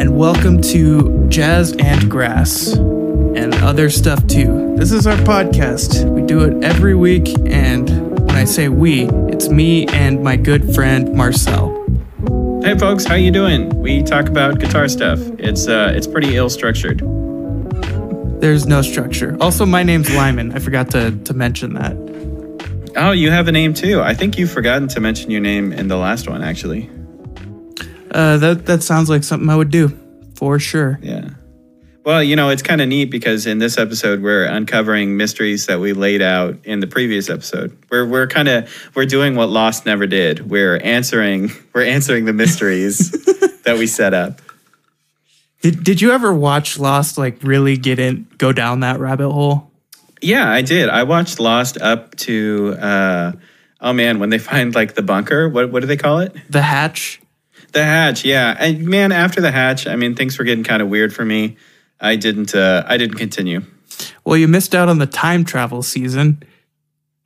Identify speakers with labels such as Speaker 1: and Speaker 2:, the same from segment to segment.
Speaker 1: and welcome to Jazz and Grass and other stuff too. This is our podcast. We do it every week, and when I say we, it's me and my good friend Marcel.
Speaker 2: Hey folks, how you doing? We talk about guitar stuff. It's uh it's pretty ill structured.
Speaker 1: There's no structure. Also, my name's Lyman. I forgot to, to mention that.
Speaker 2: Oh, you have a name too. I think you've forgotten to mention your name in the last one actually.
Speaker 1: Uh, that that sounds like something I would do for sure.
Speaker 2: Yeah. Well, you know, it's kind of neat because in this episode we're uncovering mysteries that we laid out in the previous episode. We're we're kind of we're doing what Lost never did. We're answering we're answering the mysteries that we set up.
Speaker 1: Did Did you ever watch Lost? Like really get in, go down that rabbit hole?
Speaker 2: Yeah, I did. I watched Lost up to uh oh man, when they find like the bunker, what what do they call it?
Speaker 1: The hatch.
Speaker 2: The hatch, yeah. And man, after the hatch, I mean, things were getting kind of weird for me. I didn't. Uh, I didn't continue.
Speaker 1: Well, you missed out on the time travel season.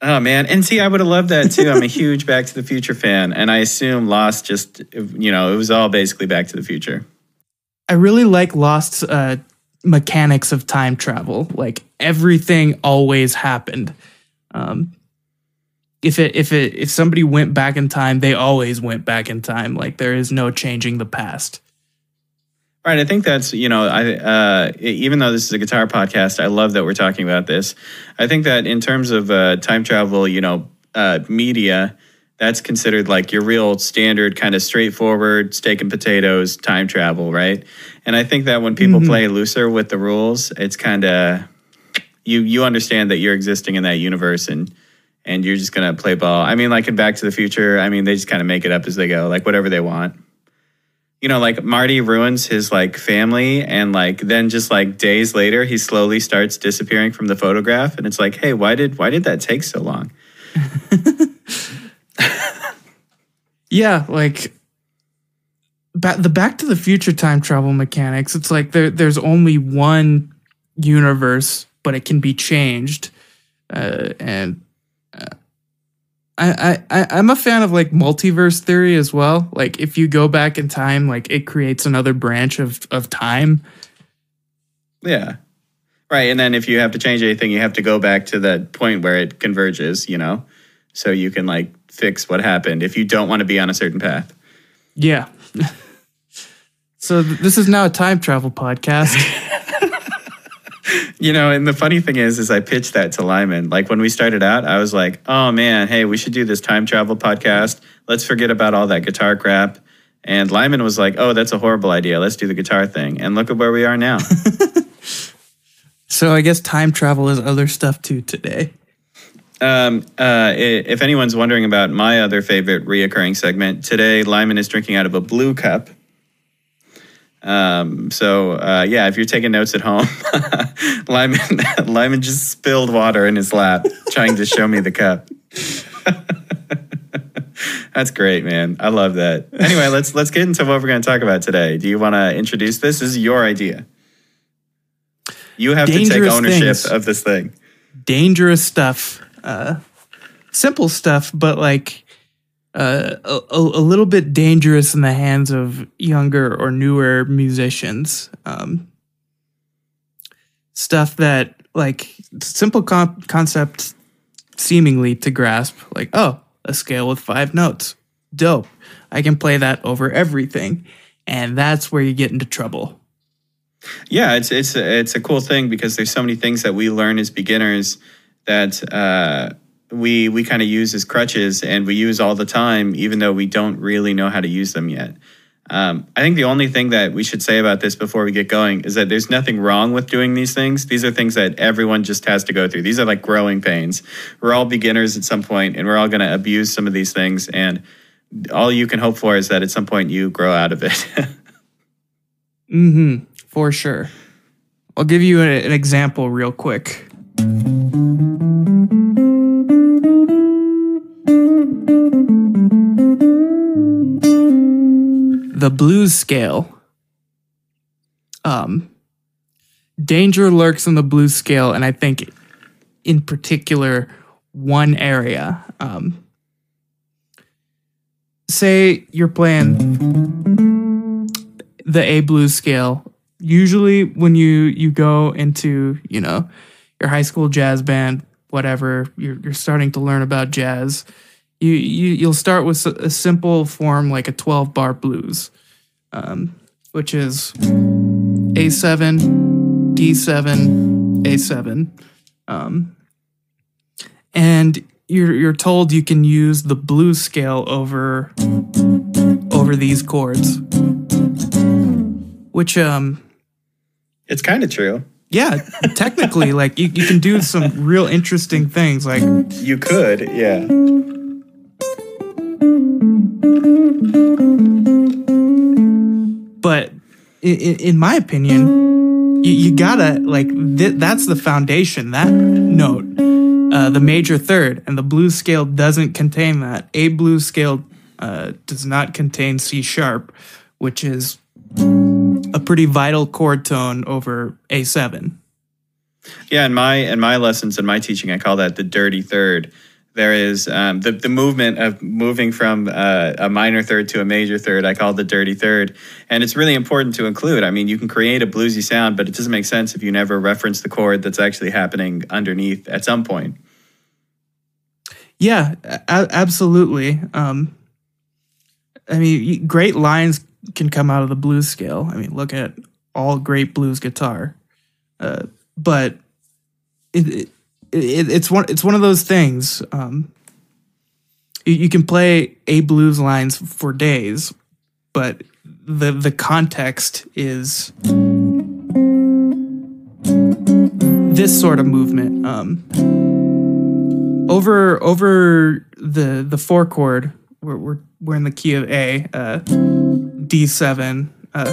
Speaker 2: Oh man, and see, I would have loved that too. I'm a huge Back to the Future fan, and I assume Lost just, you know, it was all basically Back to the Future.
Speaker 1: I really like Lost's uh, mechanics of time travel. Like everything always happened. Um, if it if it if somebody went back in time, they always went back in time. Like there is no changing the past.
Speaker 2: Right. I think that's you know I uh, even though this is a guitar podcast, I love that we're talking about this. I think that in terms of uh, time travel, you know, uh, media, that's considered like your real standard kind of straightforward steak and potatoes time travel, right? And I think that when people mm-hmm. play looser with the rules, it's kind of you you understand that you're existing in that universe and and you're just gonna play ball. I mean, like in Back to the Future, I mean, they just kind of make it up as they go, like whatever they want you know, like Marty ruins his like family and like then just like days later he slowly starts disappearing from the photograph and it's like, hey, why did why did that take so long?
Speaker 1: yeah, like ba- the Back to the Future time travel mechanics. It's like there there's only one universe, but it can be changed, uh, and I, I I'm a fan of like multiverse theory as well. Like if you go back in time, like it creates another branch of of time.
Speaker 2: Yeah. Right. And then if you have to change anything, you have to go back to that point where it converges, you know? So you can like fix what happened if you don't want to be on a certain path.
Speaker 1: Yeah. so th- this is now a time travel podcast.
Speaker 2: you know, and the funny thing is, is I pitched that to Lyman. Like when we started out, I was like, "Oh man, hey, we should do this time travel podcast. Let's forget about all that guitar crap." And Lyman was like, "Oh, that's a horrible idea. Let's do the guitar thing." And look at where we are now.
Speaker 1: so I guess time travel is other stuff too today.
Speaker 2: Um, uh, if anyone's wondering about my other favorite reoccurring segment, today Lyman is drinking out of a blue cup. Um, so uh, yeah, if you're taking notes at home, Lyman Lyman just spilled water in his lap, trying to show me the cup. That's great, man. I love that. Anyway, let's let's get into what we're going to talk about today. Do you want to introduce this? This is your idea. You have Dangerous to take ownership things. of this thing.
Speaker 1: Dangerous stuff. Uh, simple stuff, but like uh, a, a, little bit dangerous in the hands of younger or newer musicians. Um, stuff that, like, simple con- concept seemingly to grasp, like, oh, a scale with five notes. Dope. I can play that over everything. And that's where you get into trouble.
Speaker 2: Yeah, it's it's a, it's a cool thing because there's so many things that we learn as beginners that uh, we we kind of use as crutches and we use all the time, even though we don't really know how to use them yet. Um, I think the only thing that we should say about this before we get going is that there's nothing wrong with doing these things. These are things that everyone just has to go through. These are like growing pains. We're all beginners at some point, and we're all going to abuse some of these things. And all you can hope for is that at some point you grow out of it.
Speaker 1: mm-hmm. For sure. I'll give you an example real quick. The blues scale. Um, danger lurks in the blues scale, and I think in particular one area. Um, say you're playing the A blues scale. Usually, when you you go into you know your high school jazz band, whatever you're you're starting to learn about jazz, you you you'll start with a simple form like a twelve bar blues, um, which is A seven, D seven, A seven, um, and you're you're told you can use the blues scale over over these chords which um
Speaker 2: It's kind of true.
Speaker 1: yeah technically like you, you can do some real interesting things like
Speaker 2: You could, yeah.
Speaker 1: But in, in my opinion you, you gotta like th- that's the foundation that note. Uh, the major third and the blues scale doesn't contain that. A blues scale uh, does not contain c sharp which is a pretty vital chord tone over a7
Speaker 2: Yeah, in my in my lessons in my teaching, I call that the dirty third. There is um, the the movement of moving from uh, a minor third to a major third. I call the dirty third, and it's really important to include. I mean, you can create a bluesy sound, but it doesn't make sense if you never reference the chord that's actually happening underneath at some point.
Speaker 1: Yeah, a- absolutely. Um, I mean, great lines can come out of the blues scale. I mean, look at all great blues guitar. Uh, but it, it, it it's one it's one of those things. Um, you, you can play a blues lines for days, but the the context is this sort of movement. Um, over over the the four chord we're we're, we're in the key of A uh, D7 uh,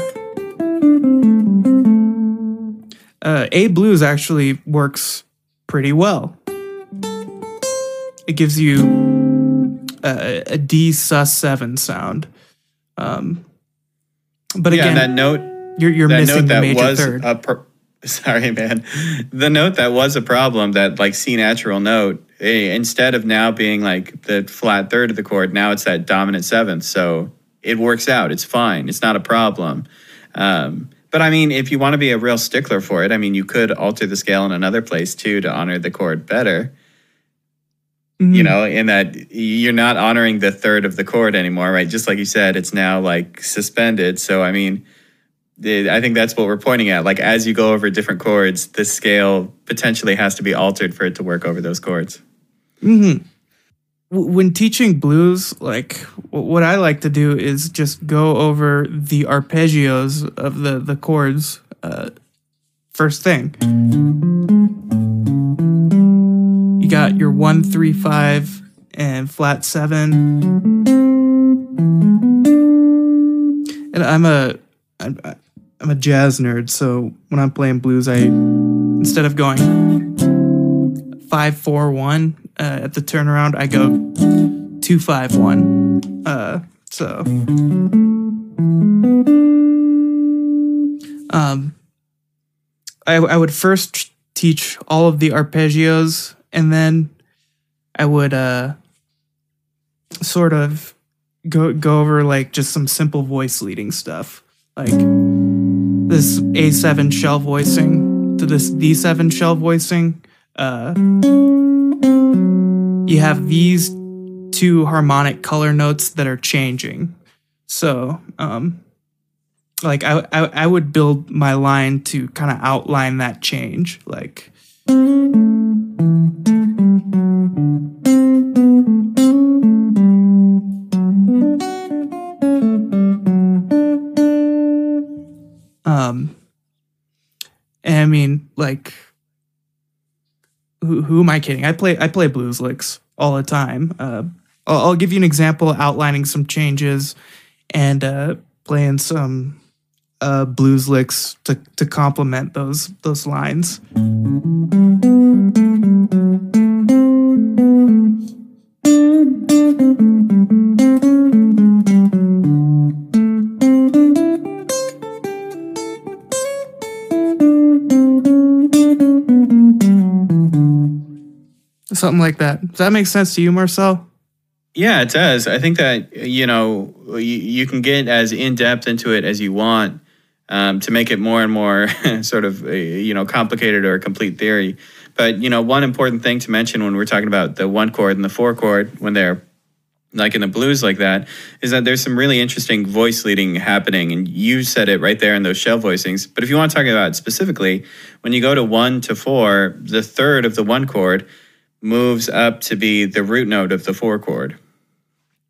Speaker 1: uh, A blues actually works pretty well. It gives you a, a D sus 7 sound. Um, but
Speaker 2: yeah,
Speaker 1: again
Speaker 2: that note
Speaker 1: you're, you're
Speaker 2: that
Speaker 1: missing
Speaker 2: note
Speaker 1: the
Speaker 2: that
Speaker 1: major
Speaker 2: was
Speaker 1: third.
Speaker 2: a pro- sorry man. The note that was a problem that like c natural note eh, instead of now being like the flat third of the chord now it's that dominant seventh. So it works out. It's fine. It's not a problem. Um, but i mean if you want to be a real stickler for it i mean you could alter the scale in another place too to honor the chord better.
Speaker 1: Mhm.
Speaker 2: you know in that you're not honoring the third of the chord anymore right? Just like you said it's now like suspended. So i mean i think that's what we're pointing at. Like as you go over different chords the scale potentially has to be altered for it to work over those chords.
Speaker 1: Mm-hmm. When teaching blues, like what I like to do is just go over the arpeggios of the the chords uh, first thing. You got your one, three, five, and flat seven. And I'm a I'm, I'm a jazz nerd, so when I'm playing blues, I instead of going five four one uh, at the turnaround. I go two five one. Uh, so um, I I would first teach all of the arpeggios, and then I would uh sort of go go over like just some simple voice leading stuff, like this A7 shell voicing to this D7 shell voicing. Uh, you have these two harmonic color notes that are changing. So, um, like I, I, I would build my line to kind of outline that change. Like, um, and I mean, like, who, who am I kidding? I play I play blues licks all the time. Uh, I'll, I'll give you an example, outlining some changes, and uh, playing some uh, blues licks to to complement those those lines. Something like that. Does that make sense to you, Marcel?
Speaker 2: Yeah, it does. I think that you know you, you can get as in depth into it as you want, um, to make it more and more sort of uh, you know complicated or a complete theory. But you know, one important thing to mention when we're talking about the one chord and the four chord when they're like in the blues like that is that there's some really interesting voice leading happening and you said it right there in those shell voicings but if you want to talk about it specifically when you go to one to four the third of the one chord moves up to be the root note of the four chord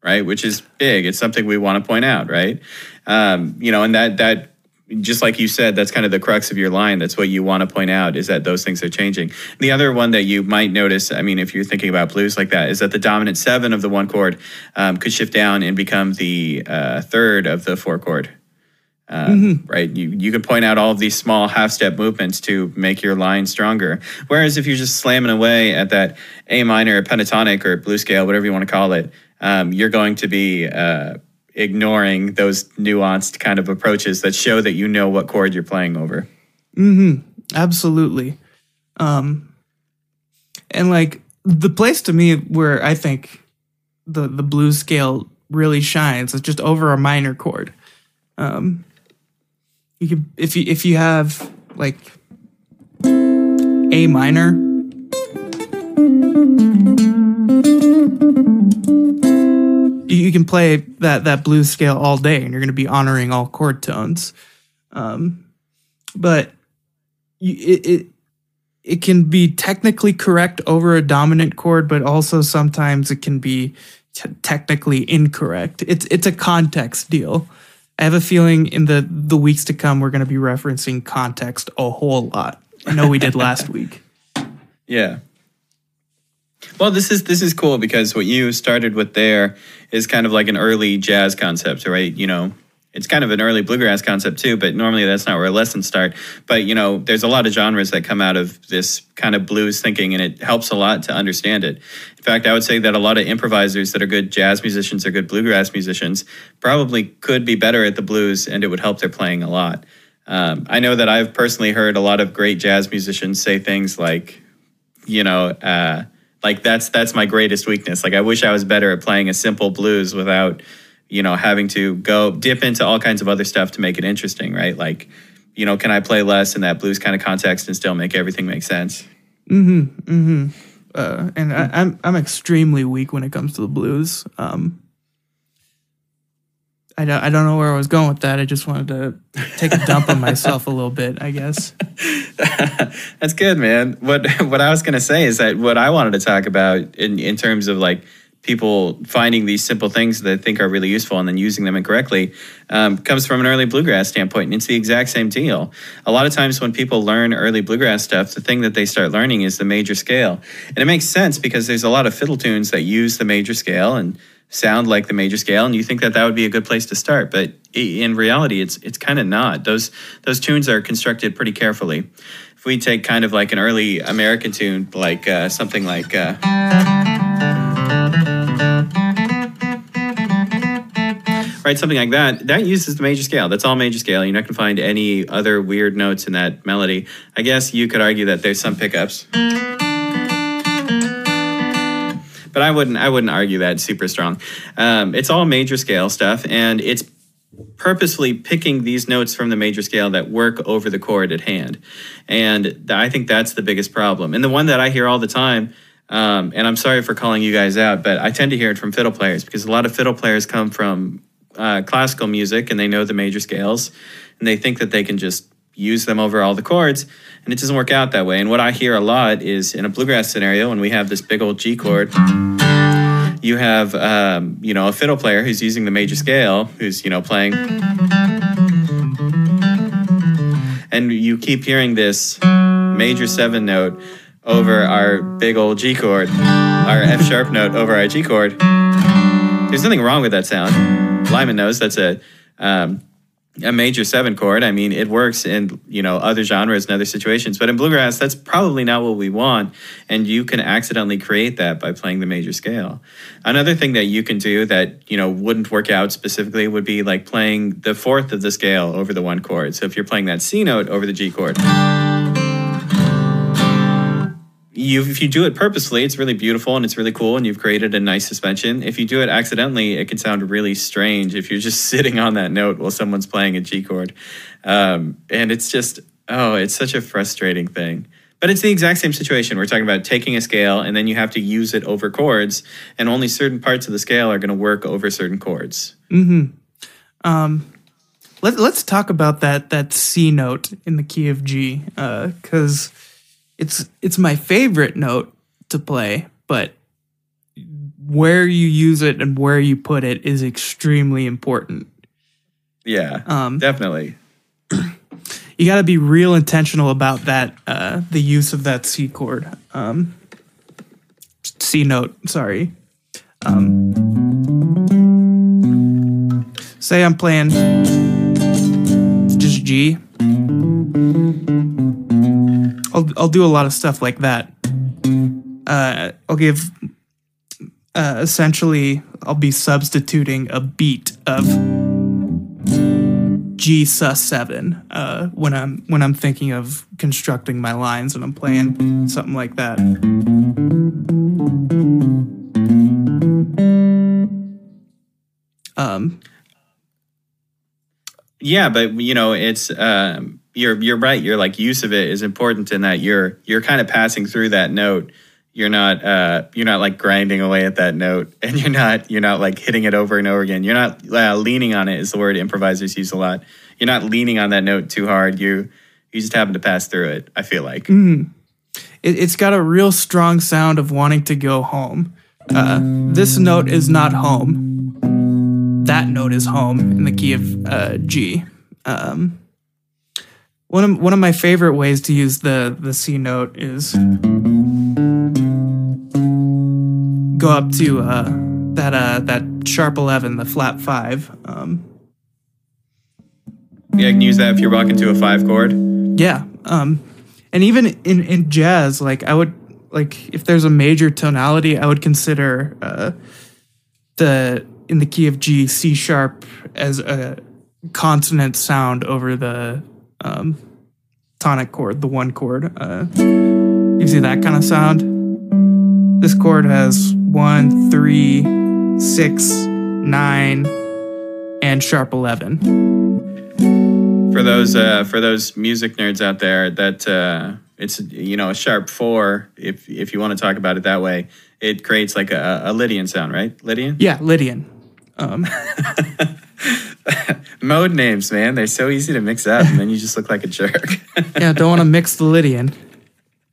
Speaker 2: right which is big it's something we want to point out right um, you know and that that just like you said, that's kind of the crux of your line. That's what you want to point out is that those things are changing. The other one that you might notice, I mean, if you're thinking about blues like that, is that the dominant seven of the one chord um, could shift down and become the uh, third of the four chord. Uh, mm-hmm. Right, you you can point out all of these small half step movements to make your line stronger. Whereas if you're just slamming away at that A minor, pentatonic, or blues scale, whatever you want to call it, um, you're going to be uh, ignoring those nuanced kind of approaches that show that you know what chord you're playing over.
Speaker 1: Mm-hmm. Absolutely. Um, and like the place to me where I think the the blues scale really shines is just over a minor chord. Um, you can if you if you have like A minor you can play that that blues scale all day, and you're going to be honoring all chord tones. Um, but it, it it can be technically correct over a dominant chord, but also sometimes it can be t- technically incorrect. It's it's a context deal. I have a feeling in the the weeks to come we're going to be referencing context a whole lot. I know we did last week.
Speaker 2: Yeah. Well, this is this is cool because what you started with there is kind of like an early jazz concept, right? You know, it's kind of an early bluegrass concept too, but normally that's not where lessons start. But you know, there's a lot of genres that come out of this kind of blues thinking, and it helps a lot to understand it. In fact, I would say that a lot of improvisers that are good jazz musicians or good bluegrass musicians probably could be better at the blues, and it would help their playing a lot. Um, I know that I've personally heard a lot of great jazz musicians say things like, you know, uh, like that's that's my greatest weakness. Like I wish I was better at playing a simple blues without, you know, having to go dip into all kinds of other stuff to make it interesting, right? Like, you know, can I play less in that blues kind of context and still make everything make sense?
Speaker 1: Mm-hmm. Mm-hmm. Uh, and I, I'm I'm extremely weak when it comes to the blues. Um, I don't, I don't know where I was going with that. I just wanted to take a dump on myself a little bit, I guess.
Speaker 2: That's good, man. What what I was going to say is that what I wanted to talk about in in terms of like people finding these simple things that they think are really useful and then using them incorrectly um, comes from an early bluegrass standpoint. And it's the exact same deal. A lot of times when people learn early bluegrass stuff, the thing that they start learning is the major scale. And it makes sense because there's a lot of fiddle tunes that use the major scale and sound like the major scale and you think that that would be a good place to start but in reality it's it's kind of not those those tunes are constructed pretty carefully if we take kind of like an early american tune like uh, something like uh, right something like that that uses the major scale that's all major scale you're not going to find any other weird notes in that melody i guess you could argue that there's some pickups but I wouldn't I wouldn't argue that super strong. Um, it's all major scale stuff, and it's purposefully picking these notes from the major scale that work over the chord at hand, and I think that's the biggest problem. And the one that I hear all the time. Um, and I'm sorry for calling you guys out, but I tend to hear it from fiddle players because a lot of fiddle players come from uh, classical music and they know the major scales and they think that they can just use them over all the chords and it doesn't work out that way. And what I hear a lot is in a bluegrass scenario, when we have this big old G chord, you have um, you know a fiddle player who's using the major scale, who's you know playing, and you keep hearing this major seven note over our big old G chord, our F sharp note over our G chord. There's nothing wrong with that sound. Lyman knows that's a um, a major seven chord. I mean, it works in you know other genres and other situations, but in bluegrass, that's probably not what we want. And you can accidentally create that by playing the major scale. Another thing that you can do that you know wouldn't work out specifically would be like playing the fourth of the scale over the one chord. So if you're playing that C note over the G chord. You if you do it purposely, it's really beautiful and it's really cool, and you've created a nice suspension. If you do it accidentally, it can sound really strange if you're just sitting on that note while someone's playing a G chord, um, and it's just oh, it's such a frustrating thing. But it's the exact same situation. We're talking about taking a scale and then you have to use it over chords, and only certain parts of the scale are going to work over certain chords.
Speaker 1: Um, let, let's talk about that that C note in the key of G, because it's it's my favorite note to play, but where you use it and where you put it is extremely important.
Speaker 2: Yeah,
Speaker 1: Um,
Speaker 2: definitely.
Speaker 1: you got to be real intentional about that uh, the use of that c chord um, c note sorry um, say i'm playing just g I'll, I'll do a lot of stuff like that uh, i'll give uh, essentially i'll be substituting a beat of G sus seven uh, when I'm when I'm thinking of constructing my lines and I'm playing something like that. Um,
Speaker 2: Yeah, but you know, it's um, you're you're right. Your like use of it is important in that you're you're kind of passing through that note. You're not uh, you're not like grinding away at that note, and you're not you're not like hitting it over and over again. You're not uh, leaning on it. Is the word improvisers use a lot. You're not leaning on that note too hard. You you just happen to pass through it. I feel like.
Speaker 1: it, it's got a real strong sound of wanting to go home. Uh, this note is not home. That note is home in the key of uh, G. Um, one of one of my favorite ways to use the the C note is go up to uh, that uh, that sharp eleven, the flat five. Um,
Speaker 2: Yeah, I can use that if you're walking to a five chord.
Speaker 1: Yeah. Um, and even in, in jazz, like I would like if there's a major tonality, I would consider uh, the in the key of G C sharp as a consonant sound over the um, tonic chord, the one chord. Uh, gives you that kind of sound. This chord has one, three, six, nine, and sharp eleven.
Speaker 2: For those uh, for those music nerds out there, that uh, it's you know a sharp four. If if you want to talk about it that way, it creates like a, a Lydian sound, right? Lydian.
Speaker 1: Yeah, Lydian. Um,
Speaker 2: Mode names, man, they're so easy to mix up, and then you just look like a jerk.
Speaker 1: yeah, don't want to mix the Lydian.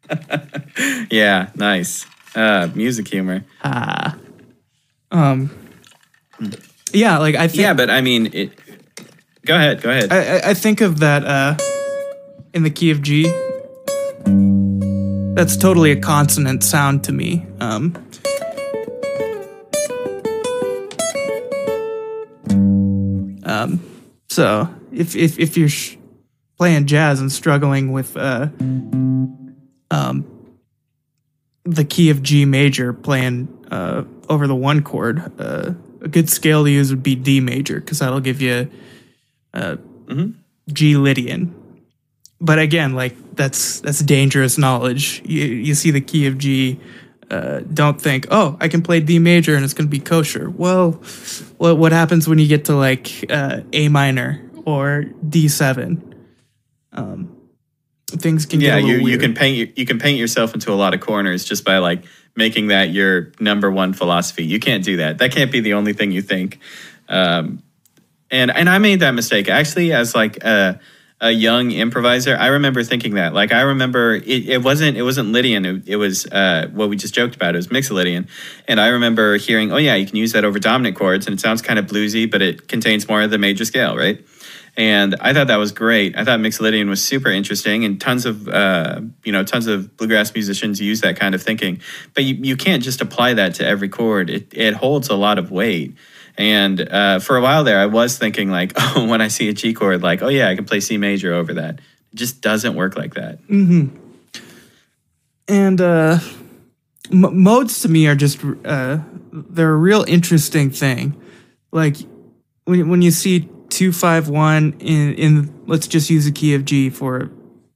Speaker 2: yeah, nice. Uh, music humor.
Speaker 1: Ah. Um. Yeah, like I think
Speaker 2: Yeah, but I mean, it. Go ahead. Go ahead.
Speaker 1: I, I- I think of that uh, in the key of G. That's totally a consonant sound to me. Um, um, so if if if you're sh- playing jazz and struggling with uh, um, the key of G major playing uh, over the one chord, uh, a good scale to use would be D major because that'll give you G Lydian. But again, like that's that's dangerous knowledge. You you see the key of G, uh, don't think, oh, I can play D major and it's going to be kosher. Well, what what happens when you get to like uh, A minor or D seven? Um, things can
Speaker 2: yeah,
Speaker 1: get a
Speaker 2: you
Speaker 1: little
Speaker 2: you can paint your- you can paint yourself into a lot of corners just by like making that your number one philosophy. You can't do that. That can't be the only thing you think. Um, and and I made that mistake actually as like a a young improviser. I remember thinking that. Like I remember it, it wasn't it wasn't Lydian. It, it was uh, what we just joked about. It was Mixolydian. And I remember hearing, oh yeah, you can use that over dominant chords, and it sounds kind of bluesy, but it contains more of the major scale, right? And I thought that was great. I thought Mixolydian was super interesting, and tons of uh, you know tons of bluegrass musicians use that kind of thinking. But you, you can't just apply that to every chord. It it holds a lot of weight. And uh, for a while there, I was thinking like, oh, when I see a G chord, like, oh yeah, I can play C major over that. It just doesn't work like that.
Speaker 1: and uh, m- modes to me are just uh, they're a real interesting thing. Like when when you see two five one in in let's just use the key of G for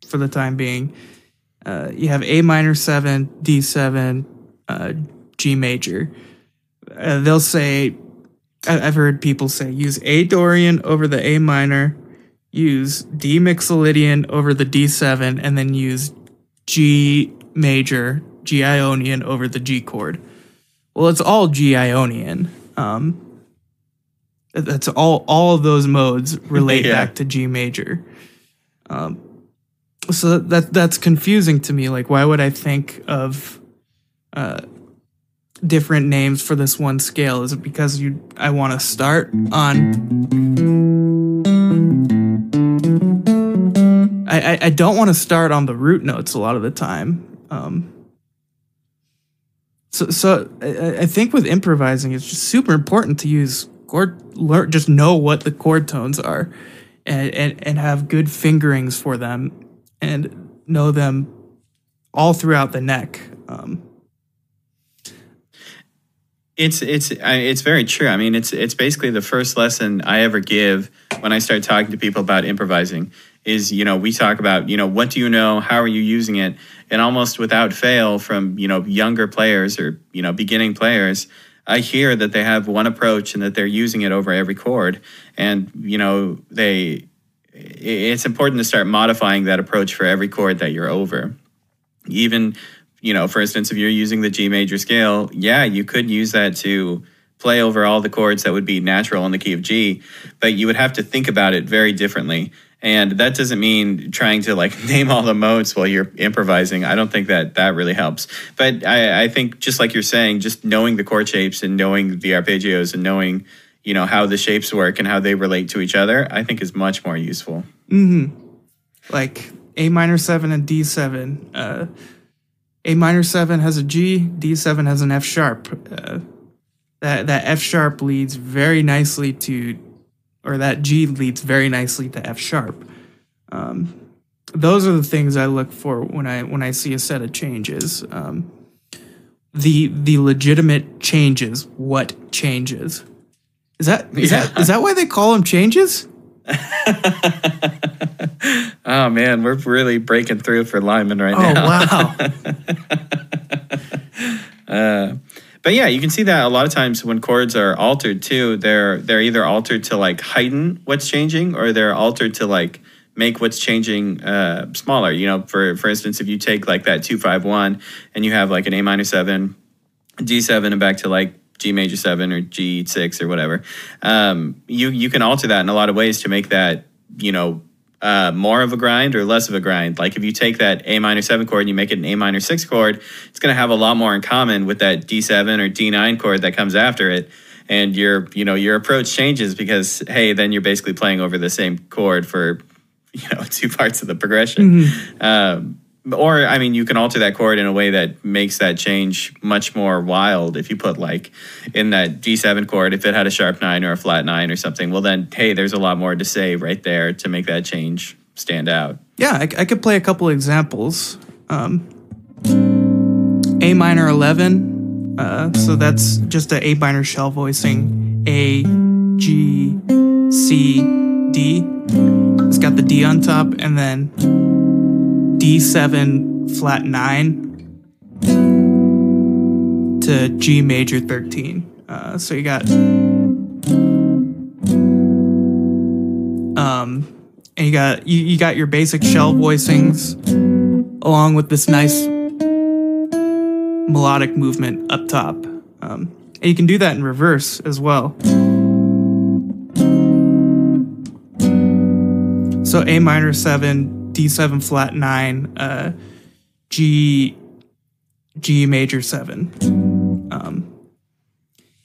Speaker 1: for the time being. uh, you have A minor seven, D seven, uh, G major. Uh, they'll say, I've heard people say, use A Dorian over the A minor, use D Mixolydian over the D7, and then use G major, G Ionian over the G chord. Well, it's all G Ionian. Um, that's all. All of those modes relate
Speaker 2: Yeah.
Speaker 1: back to G major. Um, so that that's confusing to me. Like, why would I think of uh, different names for this one scale? Is it because you I want to start on? I I, I don't want to start on the root notes a lot of the time. Um, so so I, I think with improvising, it's just super important to use chord. Learn, just know what the chord tones are, and and and have good fingerings for them, and know them all throughout the neck. Um,
Speaker 2: It's it's it's very true. I mean, it's it's basically the first lesson I ever give when I start talking to people about improvising. Is you know we talk about you know what do you know, how are you using it, and almost without fail from you know younger players or you know beginning players, I hear that they have one approach and that they're using it over every chord, and you know they. It's important to start modifying that approach for every chord that you're over even you know for instance if you're using the g major scale yeah you could use that to play over all the chords that would be natural in the key of g but you would have to think about it very differently and that doesn't mean trying to like name all the modes while you're improvising i don't think that that really helps but i, I think just like you're saying just knowing the chord shapes and knowing the arpeggios and knowing you know how the shapes work and how they relate to each other i think is much more useful Mm-hmm.
Speaker 1: like A minor seven and D seven. Uh, a minor seven has a G, D seven has an F sharp. Uh, that that F sharp leads very nicely to, or that G leads very nicely to F sharp. Um, those are the things I look for when I when I see a set of changes. Um, the the legitimate changes. What changes? Is that is that
Speaker 2: Yeah.
Speaker 1: is that why they call them changes?
Speaker 2: oh man we're really breaking through for lyman right now.
Speaker 1: Oh
Speaker 2: now
Speaker 1: wow!
Speaker 2: But yeah, you can see that a lot of times when chords are altered too, they're they're either altered to like heighten what's changing or they're altered to like make what's changing uh, smaller. You know, for for instance, if you take like that two five one and you have like an A minor seven, D seven, and back to like G major seven or G six or whatever, um, you you can alter that in a lot of ways to make that you know uh, more of a grind or less of a grind. Like if you take that A minor seven chord and you make it an A minor six chord, it's going to have a lot more in common with that D seven or D nine chord that comes after it. And your, you know, your approach changes because hey, then you're basically playing over the same chord for, you know, two parts of the progression. Um, or I mean, you can alter that chord in a way that makes that change much more wild. If you put like in that D7 chord, if it had a sharp nine or a flat nine or something, well then, hey, there's a lot more to say right there to make that change stand out.
Speaker 1: Yeah, I, I could play a couple examples. Um, a minor 11. Uh, so that's just a A minor shell voicing. A, G, C, D. It's got the D on top, and then D7 flat 9 to G major 13. Uh, so you got. Um, and you got you, you got your basic shell voicings along with this nice melodic movement up top. Um, and you can do that in reverse as well. So A minor seven, D seven flat nine, uh, G G major seven. Um,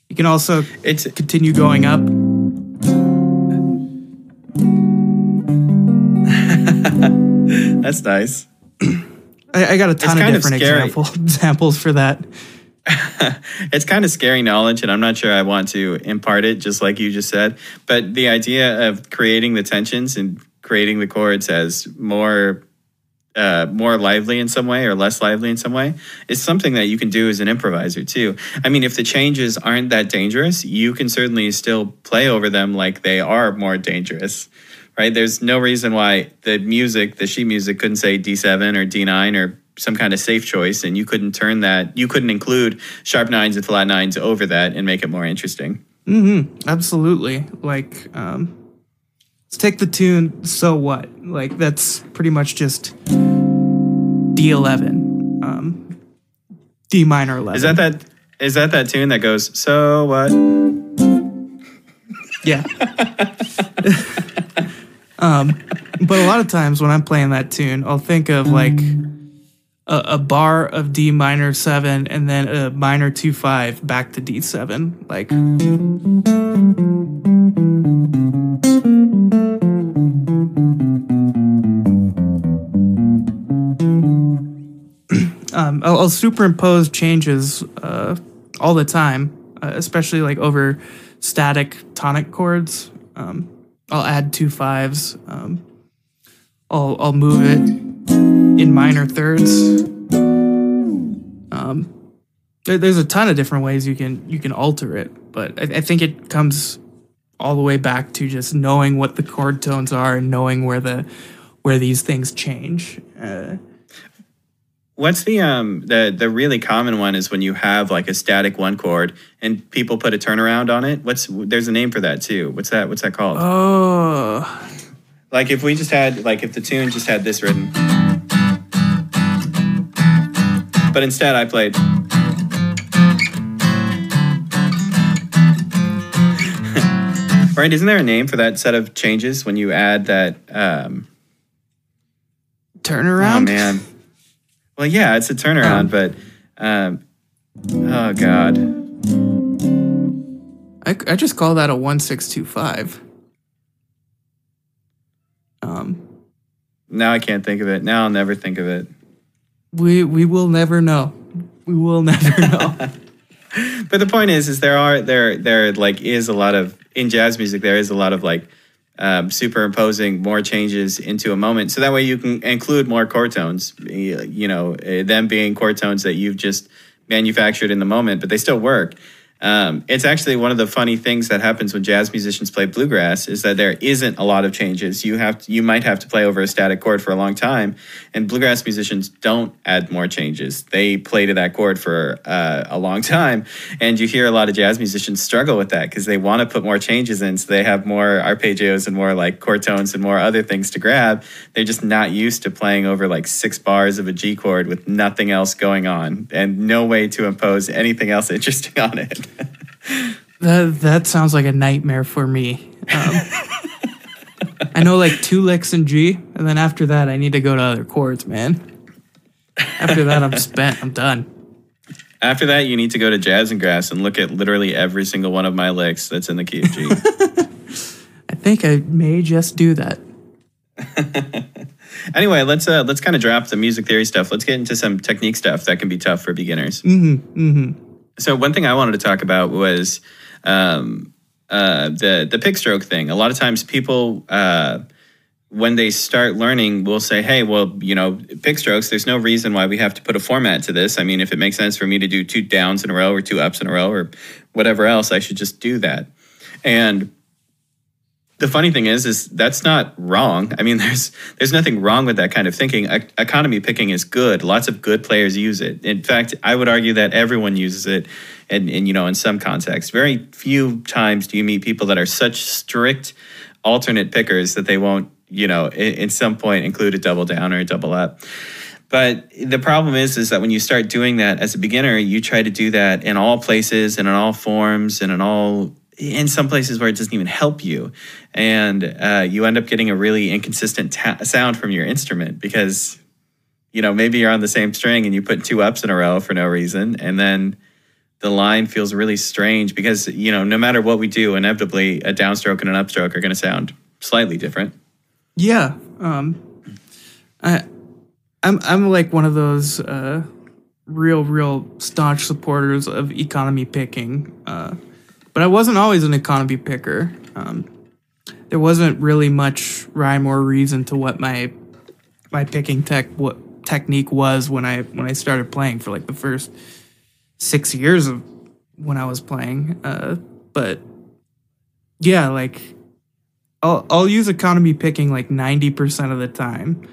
Speaker 1: you can also
Speaker 2: It's
Speaker 1: continue going up.
Speaker 2: that's nice.
Speaker 1: I, I got a ton of
Speaker 2: kind of
Speaker 1: different example examples for that.
Speaker 2: it's kind of scary knowledge, and I'm not sure I want to impart it, just like you just said. But the idea of creating the tensions and creating the chords as more uh, more lively in some way or less lively in some way is something that you can do as an improviser too. I mean, if the changes aren't that dangerous, you can certainly still play over them like they are more dangerous. Right? There's no reason why the music, the sheet music, couldn't say D7 or D9 or some kind of safe choice, and you couldn't turn that. You couldn't include sharp nines and flat nines over that and make it more interesting.
Speaker 1: Mm-hmm. Absolutely. Like, um, let's take the tune. So what? Like that's pretty much just D11, um, D minor 11.
Speaker 2: Is that that? Is that that tune that goes? So what?
Speaker 1: Yeah. um, but a lot of times when I'm playing that tune, I'll think of like a, a bar of D minor seven and then a minor two five back to D seven. Like. Um, I'll, I'll superimpose changes uh, all the time, uh, especially like over static tonic chords. Um, I'll add two fives. Um, I'll I'll move it in minor thirds. Um, there, there's a ton of different ways you can you can alter it, but I, I think it comes all the way back to just knowing what the chord tones are and knowing where the where these things change. Uh,
Speaker 2: What's the um the the really common one is when you have like a static one chord and people put a turnaround on it. What's there's a name for that too. What's that? What's that called?
Speaker 1: oh,
Speaker 2: Like if we just had like if the tune just had this written, but instead I played. right? Isn't there a name for that set of changes when you add that? Um,
Speaker 1: turnaround.
Speaker 2: Oh man. Well, yeah, it's a turnaround,
Speaker 1: Um.
Speaker 2: but um, oh god.
Speaker 1: I, I just call that a one six two five. Um,
Speaker 2: Now I can't think of it. Now I'll never think of it.
Speaker 1: we we will never know. We will never know.
Speaker 2: But the point is, is there are there there like is a lot of in jazz music. There is a lot of like um, superimposing more changes into a moment, so that way you can include more chord tones. You know, eh, them being chord tones that you've just manufactured in the moment, but they still work. Um, it's actually one of the funny things that happens when jazz musicians play bluegrass is that there isn't a lot of changes. You have to, you might have to play over a static chord for a long time, and bluegrass musicians don't add more changes. They play to that chord for uh, a long time, and you hear a lot of jazz musicians struggle with that because they want to put more changes in, so they have more arpeggios and more like chord tones and more other things to grab. They're just not used to playing over like six bars of a G chord with nothing else going on and no way to impose anything else interesting on it.
Speaker 1: that that sounds like a nightmare for me. Um, I know like two licks in G, and then after that, I need to go to other chords, man. After that, I'm spent. I'm done.
Speaker 2: After that, you need to go to Jazz and Grass and look at literally every single one of my licks that's in the key of G.
Speaker 1: I think I may just do that.
Speaker 2: anyway, let's uh, let's kind of drop the music theory stuff. Let's get into some technique stuff that can be tough for beginners. So one thing I wanted to talk about was um, uh, the the pick stroke thing. A lot of times, people uh, when they start learning, will say, "Hey, well, you know, pick strokes. There's no reason why we have to put a format to this. I mean, if it makes sense for me to do two downs in a row or two ups in a row or whatever else, I should just do that." And the funny thing is is that's not wrong. I mean there's there's nothing wrong with that kind of thinking. E- economy picking is good. Lots of good players use it. In fact i would argue that everyone uses it and, and you know in some contexts very few times do you meet people that are such strict alternate pickers that they won't you know in, in some point include a double down or a double up. But the problem is is that when you start doing that as a beginner you try to do that in all places and in all forms and in all in some places where it doesn't even help you and uh, you end up getting a really inconsistent ta- sound from your instrument because you know maybe you're on the same string and you put two ups in a row for no reason and then the line feels really strange because you know no matter what we do inevitably a downstroke and an upstroke are going to sound slightly different
Speaker 1: Yeah. Um, I, I'm I'm like one of those uh, real, real staunch supporters of economy picking. Uh, but I wasn't always an economy picker. Um, there wasn't really much rhyme or reason to what my my picking tech what technique was when I when I started playing for like the first six years of when I was playing. Uh, but yeah, like I'll I'll use economy picking like ninety percent of the time,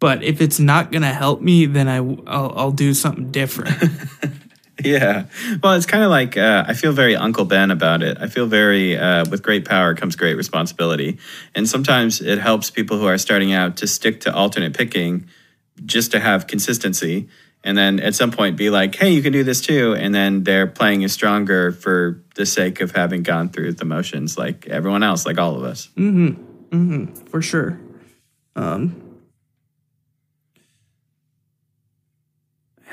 Speaker 1: But if it's not gonna help me, then I I'll, I'll do something different.
Speaker 2: Yeah. Well, it's kind of like uh, I feel very Uncle Ben about it. I feel very, uh, with great power comes great responsibility. And sometimes it helps people who are starting out to stick to alternate picking just to have consistency. And then at some point be like, hey, you can do this too. And then they're playing you stronger for the sake of having gone through the motions like everyone else, like all of us. Mm hmm. Mm hmm.
Speaker 1: For sure. Um,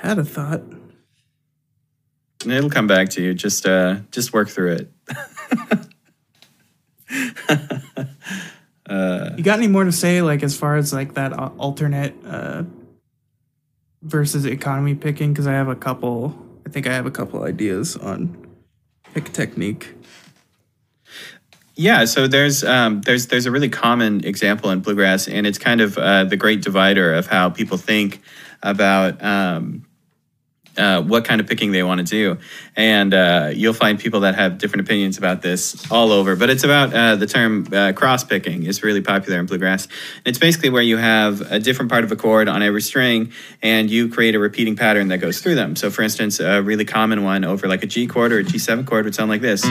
Speaker 1: I had a thought.
Speaker 2: And it'll come back to you. Just, uh, just work through it.
Speaker 1: You got any more to say, like as far as like that alternate uh, versus economy picking? Because I have a couple. I think I have a couple ideas on pick technique.
Speaker 2: Yeah, so there's um, there's there's a really common example in bluegrass, and it's kind of uh, the great divider of how people think about um, uh, what kind of picking they want to do, and uh, you'll find people that have different opinions about this all over. But it's about uh, the term uh, cross picking is really popular in bluegrass. It's basically where you have a different part of a chord on every string, and you create a repeating pattern that goes through them. So, for instance, a really common one over like a G chord or a G7 chord would sound like this.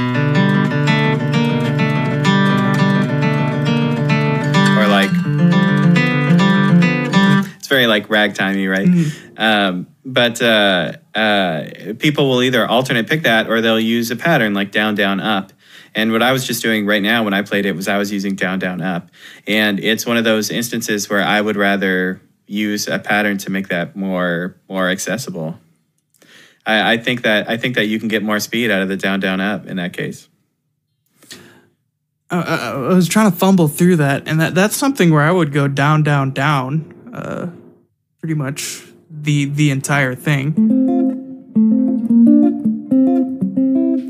Speaker 2: It's very like ragtimey, right? Um, but uh, uh, people will either alternate pick that or they'll use a pattern like down, down, up. And what I was just doing right now when I played it was I was using down, down, up. And it's one of those instances where I would rather use a pattern to make that more more accessible. I, I think that I think that you can get more speed out of the down, down, up in that case.
Speaker 1: I, I, I was trying to fumble through that, and that that's something where I would go down, down, down, uh, pretty much the the entire thing.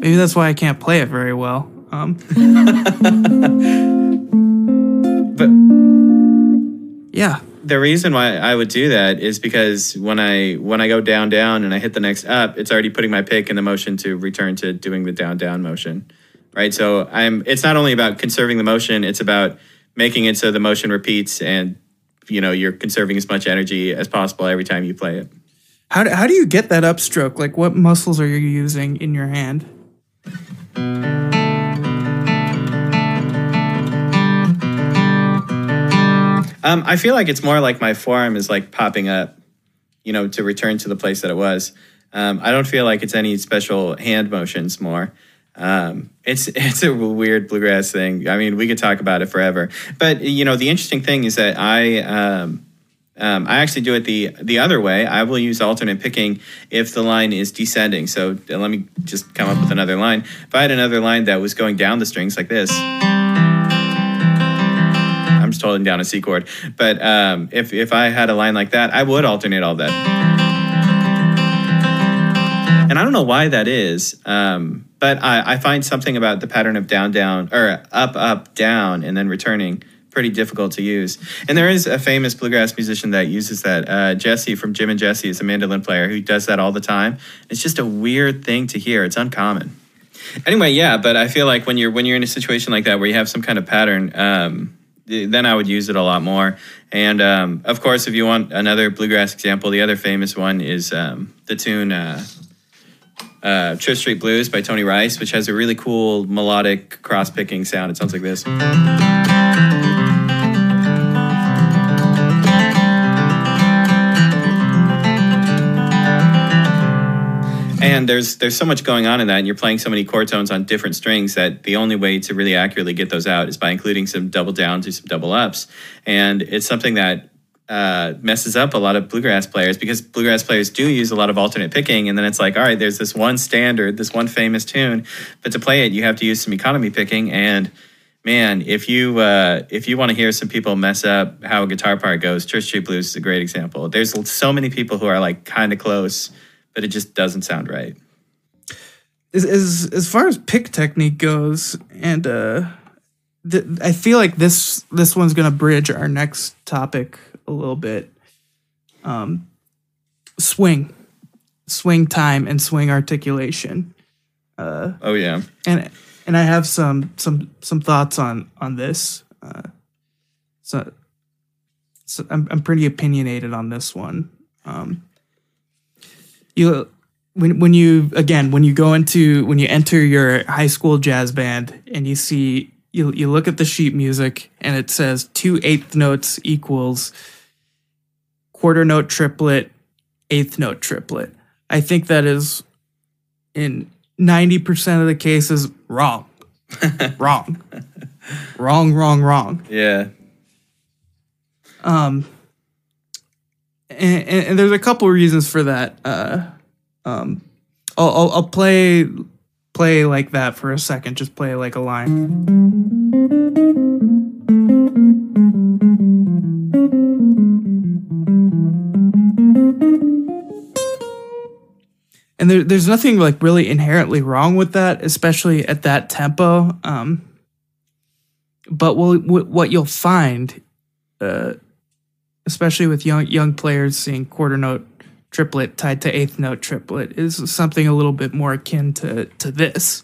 Speaker 1: Maybe that's why I can't play it very well. Um,
Speaker 2: But
Speaker 1: yeah,
Speaker 2: the reason why I would do that is because when I when I go down down and I hit the next up, it's already putting my pick in the motion to return to doing the down down motion, right? So I'm. It's not only about conserving the motion; it's about making it so the motion repeats and you know you're conserving as much energy as possible every time you play it.
Speaker 1: how do, how do you get that upstroke? Like, what muscles are you using in your hand?
Speaker 2: Um, I feel like it's more like my forearm is like popping up, you know, to return to the place that it was. Um, I don't feel like it's any special hand motions more. Um, it's it's a weird bluegrass thing. I mean, we could talk about it forever. But you know, the interesting thing is that I um, um, I actually do it the the other way. I will use alternate picking if the line is descending. So uh, let me just come up with another line. If I had another line that was going down the strings like this. I'm just holding down a C chord. But um, if if I had a line like that, I would alternate all that. And I don't know why that is, um, but I, I find something about the pattern of down down or up up down and then returning pretty difficult to use. And there is a famous bluegrass musician that uses that. Uh, Jesse from Jim and Jesse is a mandolin player who does that all the time. It's just a weird thing to hear. It's uncommon. Anyway, yeah, but I feel like when you're when you're in a situation like that where you have some kind of pattern, um, then I would use it a lot more. And um, of course, if you want another bluegrass example, the other famous one is um, the tune uh, uh, "Church Street Blues" by Tony Rice, which has a really cool melodic cross picking sound. It sounds like this. And there's there's so much going on in that, and you're playing so many chord tones on different strings that the only way to really accurately get those out is by including some double downs or some double ups. And it's something that uh, messes up a lot of bluegrass players because bluegrass players do use a lot of alternate picking, and then it's like, all right, there's this one standard, this one famous tune, but to play it, you have to use some economy picking. And man, if you uh, if you want to hear some people mess up how a guitar part goes, Church Street Blues is a great example. There's so many people who are like kind of close, but it just doesn't sound right.
Speaker 1: as as as far as pick technique goes, and uh, th- I feel like this this one's gonna bridge our next topic a little bit. Um, swing, swing time, and swing articulation,
Speaker 2: Oh yeah.
Speaker 1: and and I have some some some thoughts on on this. Uh, so so I'm I'm pretty opinionated on this one. Um, you when when you again when you go into when you enter your high school jazz band and you see you you look at the sheet music and it says two eighth notes equals quarter note triplet eighth note triplet. I think that is in 90% of the cases wrong. wrong. wrong, wrong, wrong.
Speaker 2: Yeah.
Speaker 1: Um, and, and, and there's a couple reasons for that. Uh, um, I'll, I'll, I'll play play like that for a second. Just play like a line. And there, there's nothing like really inherently wrong with that, especially at that tempo. Um, but we'll, what you'll find, uh, especially with young young players seeing quarter note triplet tied to eighth note triplet, is something a little bit more akin to to this.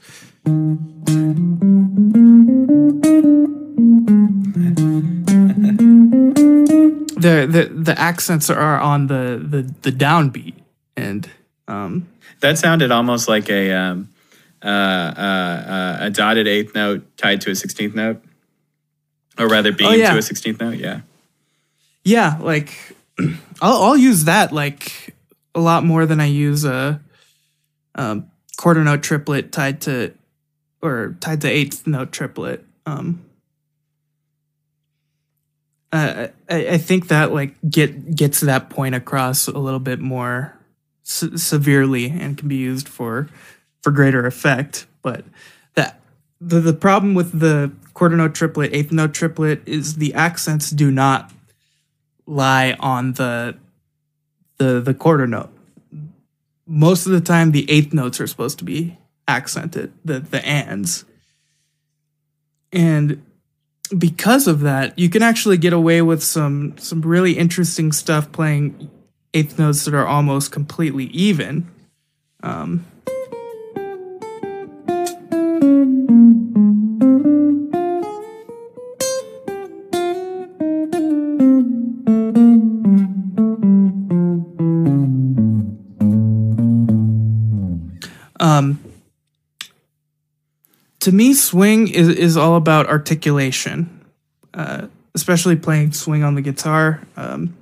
Speaker 1: the the the accents are on the the the downbeat and um
Speaker 2: That sounded almost like a um, uh, uh, uh, a dotted eighth note tied to a sixteenth note, or rather being
Speaker 1: Oh, yeah.
Speaker 2: to a sixteenth note. Yeah.
Speaker 1: yeah like I'll I'll use that like a lot more than I use a um quarter note triplet tied to or tied to eighth note triplet um uh, I, I think that like get gets that point across a little bit more se- severely and can be used for for greater effect. But that the the problem with the quarter note triplet, eighth note triplet is the accents do not lie on the the the quarter note. Most of the time, the eighth notes are supposed to be accented, the the ands, and because of that, you can actually get away with some some really interesting stuff playing eighth notes that are almost completely even. Um, um, to me, swing is, is all about articulation, uh, especially playing swing on the guitar. Um,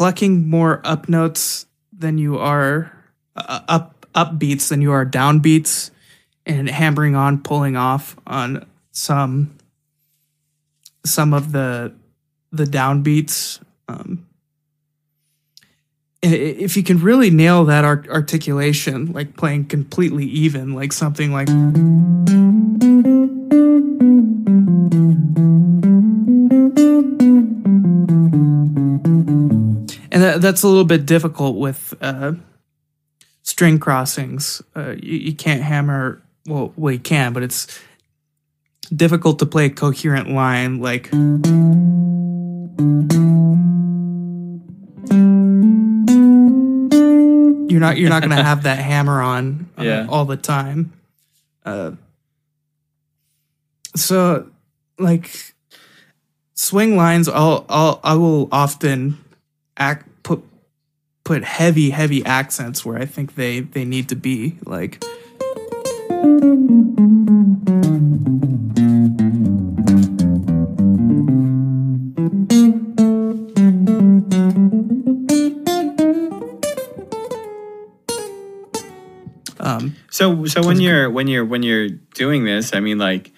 Speaker 1: plucking more up notes than you are uh, up up beats than you are down beats, and hammering on, pulling off on some some of the the down beats. Um, if you can really nail that art- articulation, like playing completely even, like something like. That, that's a little bit difficult with uh, string crossings. Uh, you, you can't hammer, well, well, you can, but it's difficult to play a coherent line like. you're not you're not going to have that hammer on uh,
Speaker 2: Yeah.
Speaker 1: all the time. Uh, so like swing lines, I'll I'll I will often act put heavy heavy accents where I think they they need to be like. Um,
Speaker 2: So so when you're when you're when you're doing this, I mean like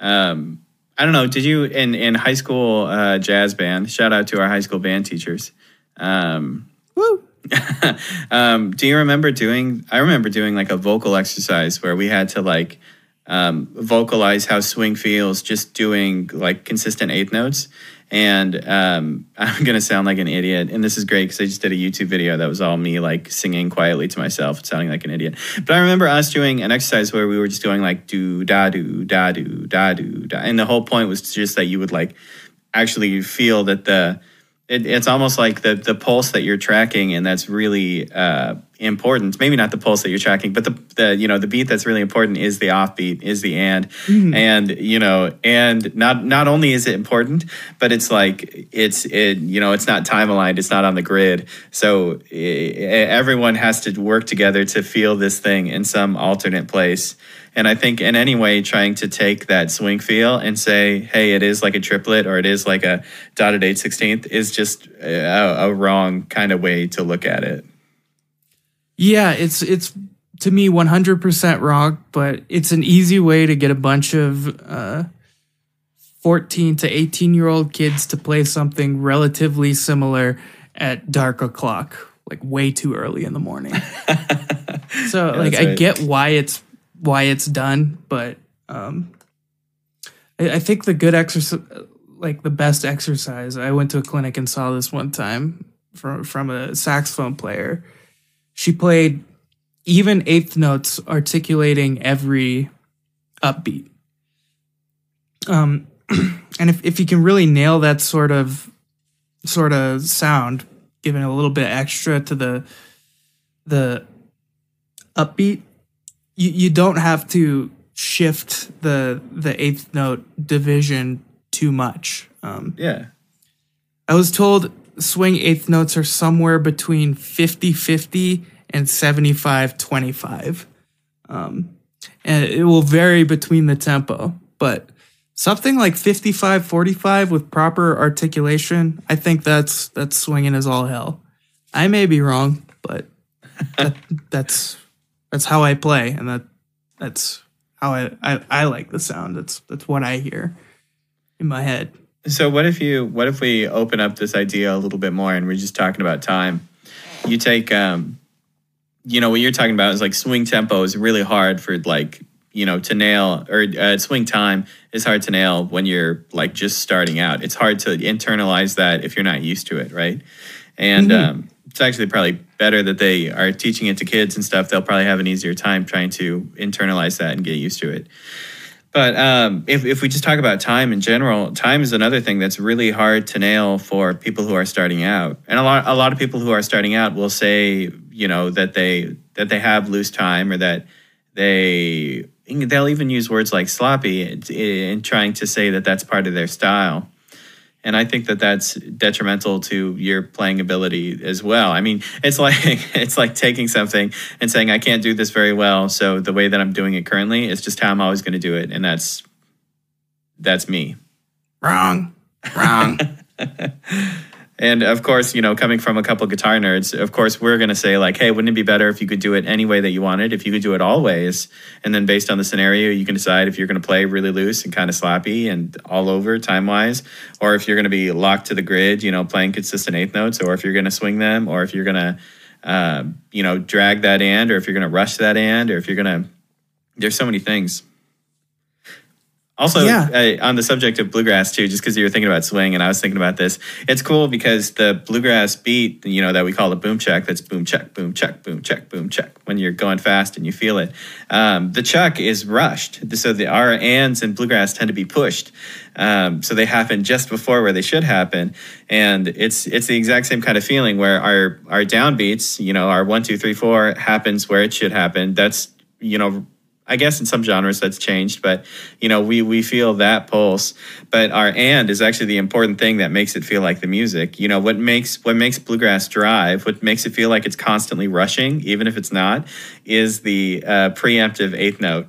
Speaker 2: um I don't know, did you in in high school uh jazz band, shout out to our high school band teachers. Um
Speaker 1: woo.
Speaker 2: um do you remember doing I remember doing like a vocal exercise where we had to like um, vocalize how swing feels just doing like consistent eighth notes. And um, i'm gonna sound like an idiot. And this is great because i just did a youtube video that was all me like singing quietly to myself sounding like an idiot. But i remember us doing an exercise where we were just doing like do da do da do da do da. And the whole point was just that you would like actually feel that the it, it's almost like the the pulse that you're tracking and that's really uh, important. Maybe not the pulse that you're tracking, but the the you know the beat that's really important is the offbeat, is the and, mm. and you know, and not not only is it important, but it's like it's it you know it's not time aligned, it's not on the grid, so it, everyone has to work together to feel this thing in some alternate place. And I think in any way, trying to take that swing feel and say, hey, it is like a triplet or it is like a dotted eight sixteenth is just a, a wrong kind of way to look at it.
Speaker 1: Yeah, it's it's to me 100% wrong, but it's an easy way to get a bunch of uh, 14 to 18 year old kids to play something relatively similar at dark o'clock, like way too early in the morning. so, yeah, like, I get why it's why it's done, but um, I, I think the good exercise, like the best exercise, I went to a clinic and saw this one time from from a saxophone player. She played even eighth notes, articulating every upbeat. Um, and if if you can really nail that sort of sort of sound, giving a little bit extra to the the upbeat, you, you don't have to shift the the eighth note division too much. Um,
Speaker 2: yeah.
Speaker 1: I was told swing eighth notes are somewhere between 50 50 and 75 25. Um, and it will vary between the tempo, but something like 55 45 with proper articulation, I think that's that's swinging as all hell. I may be wrong, but that, that's that's how I play, and that that's how I, I I like the sound. That's that's what I hear in my head.
Speaker 2: So what if you what if we open up this idea a little bit more and we're just talking about time? You take um you know what you're talking about is like swing tempo is really hard for like you know to nail or uh, swing time is hard to nail when you're like just starting out. It's hard to internalize that if you're not used to it, right? And mm-hmm. um, it's actually probably better that they are teaching it to kids and stuff. They'll probably have an easier time trying to internalize that and get used to it. But um, if, if we just talk about time in general, time is another thing that's really hard to nail for people who are starting out. And a lot, a lot of people who are starting out will say, you know, that they that they have loose time or that they they'll even use words like sloppy in, in trying to say that that's part of their style and I think that that's detrimental to your playing ability as well. I mean, it's like it's like taking something and saying I can't do this very well, so the way that I'm doing it currently is just how I'm always going to do it, and that's that's me.
Speaker 1: Wrong. Wrong.
Speaker 2: And of course, you know, coming from a couple guitar nerds, of course, we're going to say, like, hey, wouldn't it be better if you could do it any way that you wanted, if you could do it all ways? And then based on the scenario, you can decide if you're going to play really loose and kind of sloppy and all over time wise, or if you're going to be locked to the grid, you know, playing consistent eighth notes, or if you're going to swing them, or if you're going to, uh, you know, drag that and, or if you're going to rush that and, or if you're going to, there's so many things. Also, yeah. uh, on the subject of bluegrass too, just because you were thinking about swing and I was thinking about this, it's cool because the bluegrass beat, you know, that we call the boom chuck, that's boom chuck, boom chuck, boom chuck, boom chuck. When you're going fast and you feel it, um, the chuck is rushed. So the R ands in bluegrass tend to be pushed, um, so they happen just before where they should happen, and it's it's the exact same kind of feeling where our our downbeats, you know, our one two three four happens where it should happen. That's you know I guess in some genres that's changed, but you know, we we feel that pulse. But our and is actually the important thing that makes it feel like the music. You know, what makes what makes bluegrass drive, what makes it feel like it's constantly rushing, even if it's not, is the uh, preemptive eighth note.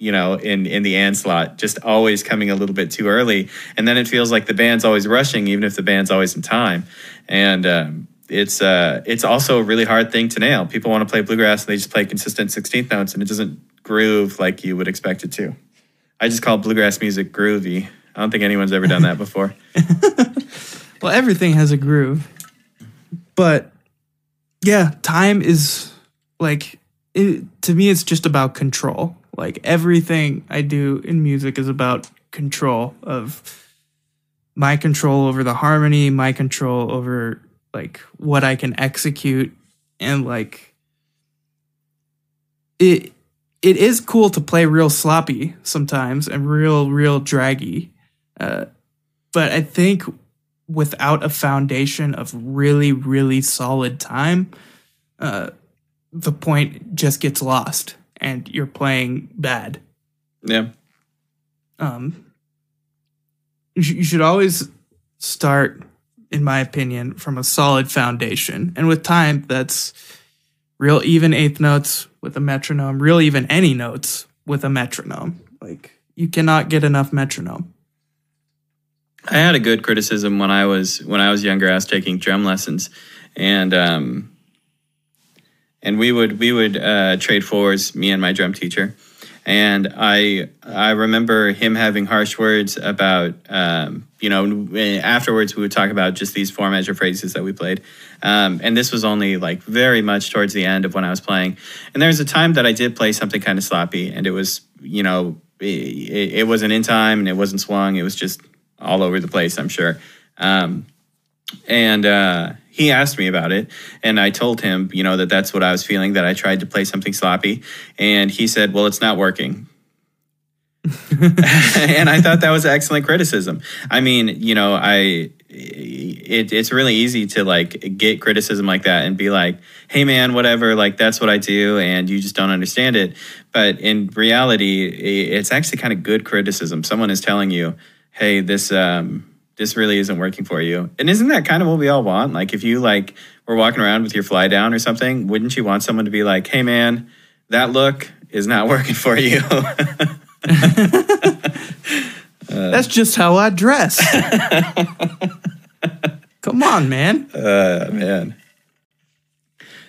Speaker 2: You know, in in the and slot, just always coming a little bit too early, and then it feels like the band's always rushing, even if the band's always in time. And um, it's uh, it's also a really hard thing to nail. People want to play bluegrass and they just play consistent 16th notes, and it doesn't groove like you would expect it to. I just call bluegrass music groovy. I don't think anyone's ever done that before.
Speaker 1: well, everything has a groove. But yeah, time is like it, to me it's just about control. Like everything I do in music is about control of my control over the harmony, my control over like what I can execute and like it it is cool to play real sloppy sometimes and real real draggy uh, but i think without a foundation of really really solid time uh, the point just gets lost and you're playing bad.
Speaker 2: Yeah.
Speaker 1: Um, you, you should always start, in my opinion, from a solid foundation. And with time, that's real even eighth notes with a metronome, really even any notes with a metronome. Like you cannot get enough metronome.
Speaker 2: I had a good criticism when I was when I was younger. I was taking drum lessons, and um, and we would we would uh, trade fours, me and my drum teacher, and I I remember him having harsh words about um, you know afterwards we would talk about just these four measure phrases that we played, um, and this was only like very much towards the end of when I was playing, and there was a time that I did play something kind of sloppy, and it was you know it, it wasn't in time and it wasn't swung, it was just all over the place, I'm sure. Um, and uh, he asked me about it, and I told him, you know, that that's what I was feeling. That I tried to play something sloppy, and he said, "Well, it's not working." and I thought that was excellent criticism. I mean, you know, I it, it's really easy to like get criticism like that and be like, "Hey, man, whatever." Like that's what I do, and you just don't understand it. But in reality, it's actually kind of good criticism. Someone is telling you, "Hey, this um, this really isn't working for you." And isn't that kind of what we all want? Like if you like were walking around with your fly down or something, wouldn't you want someone to be like, "Hey, man, that look is not working for you."
Speaker 1: That's just how I dress. Come on, man.
Speaker 2: Uh, man.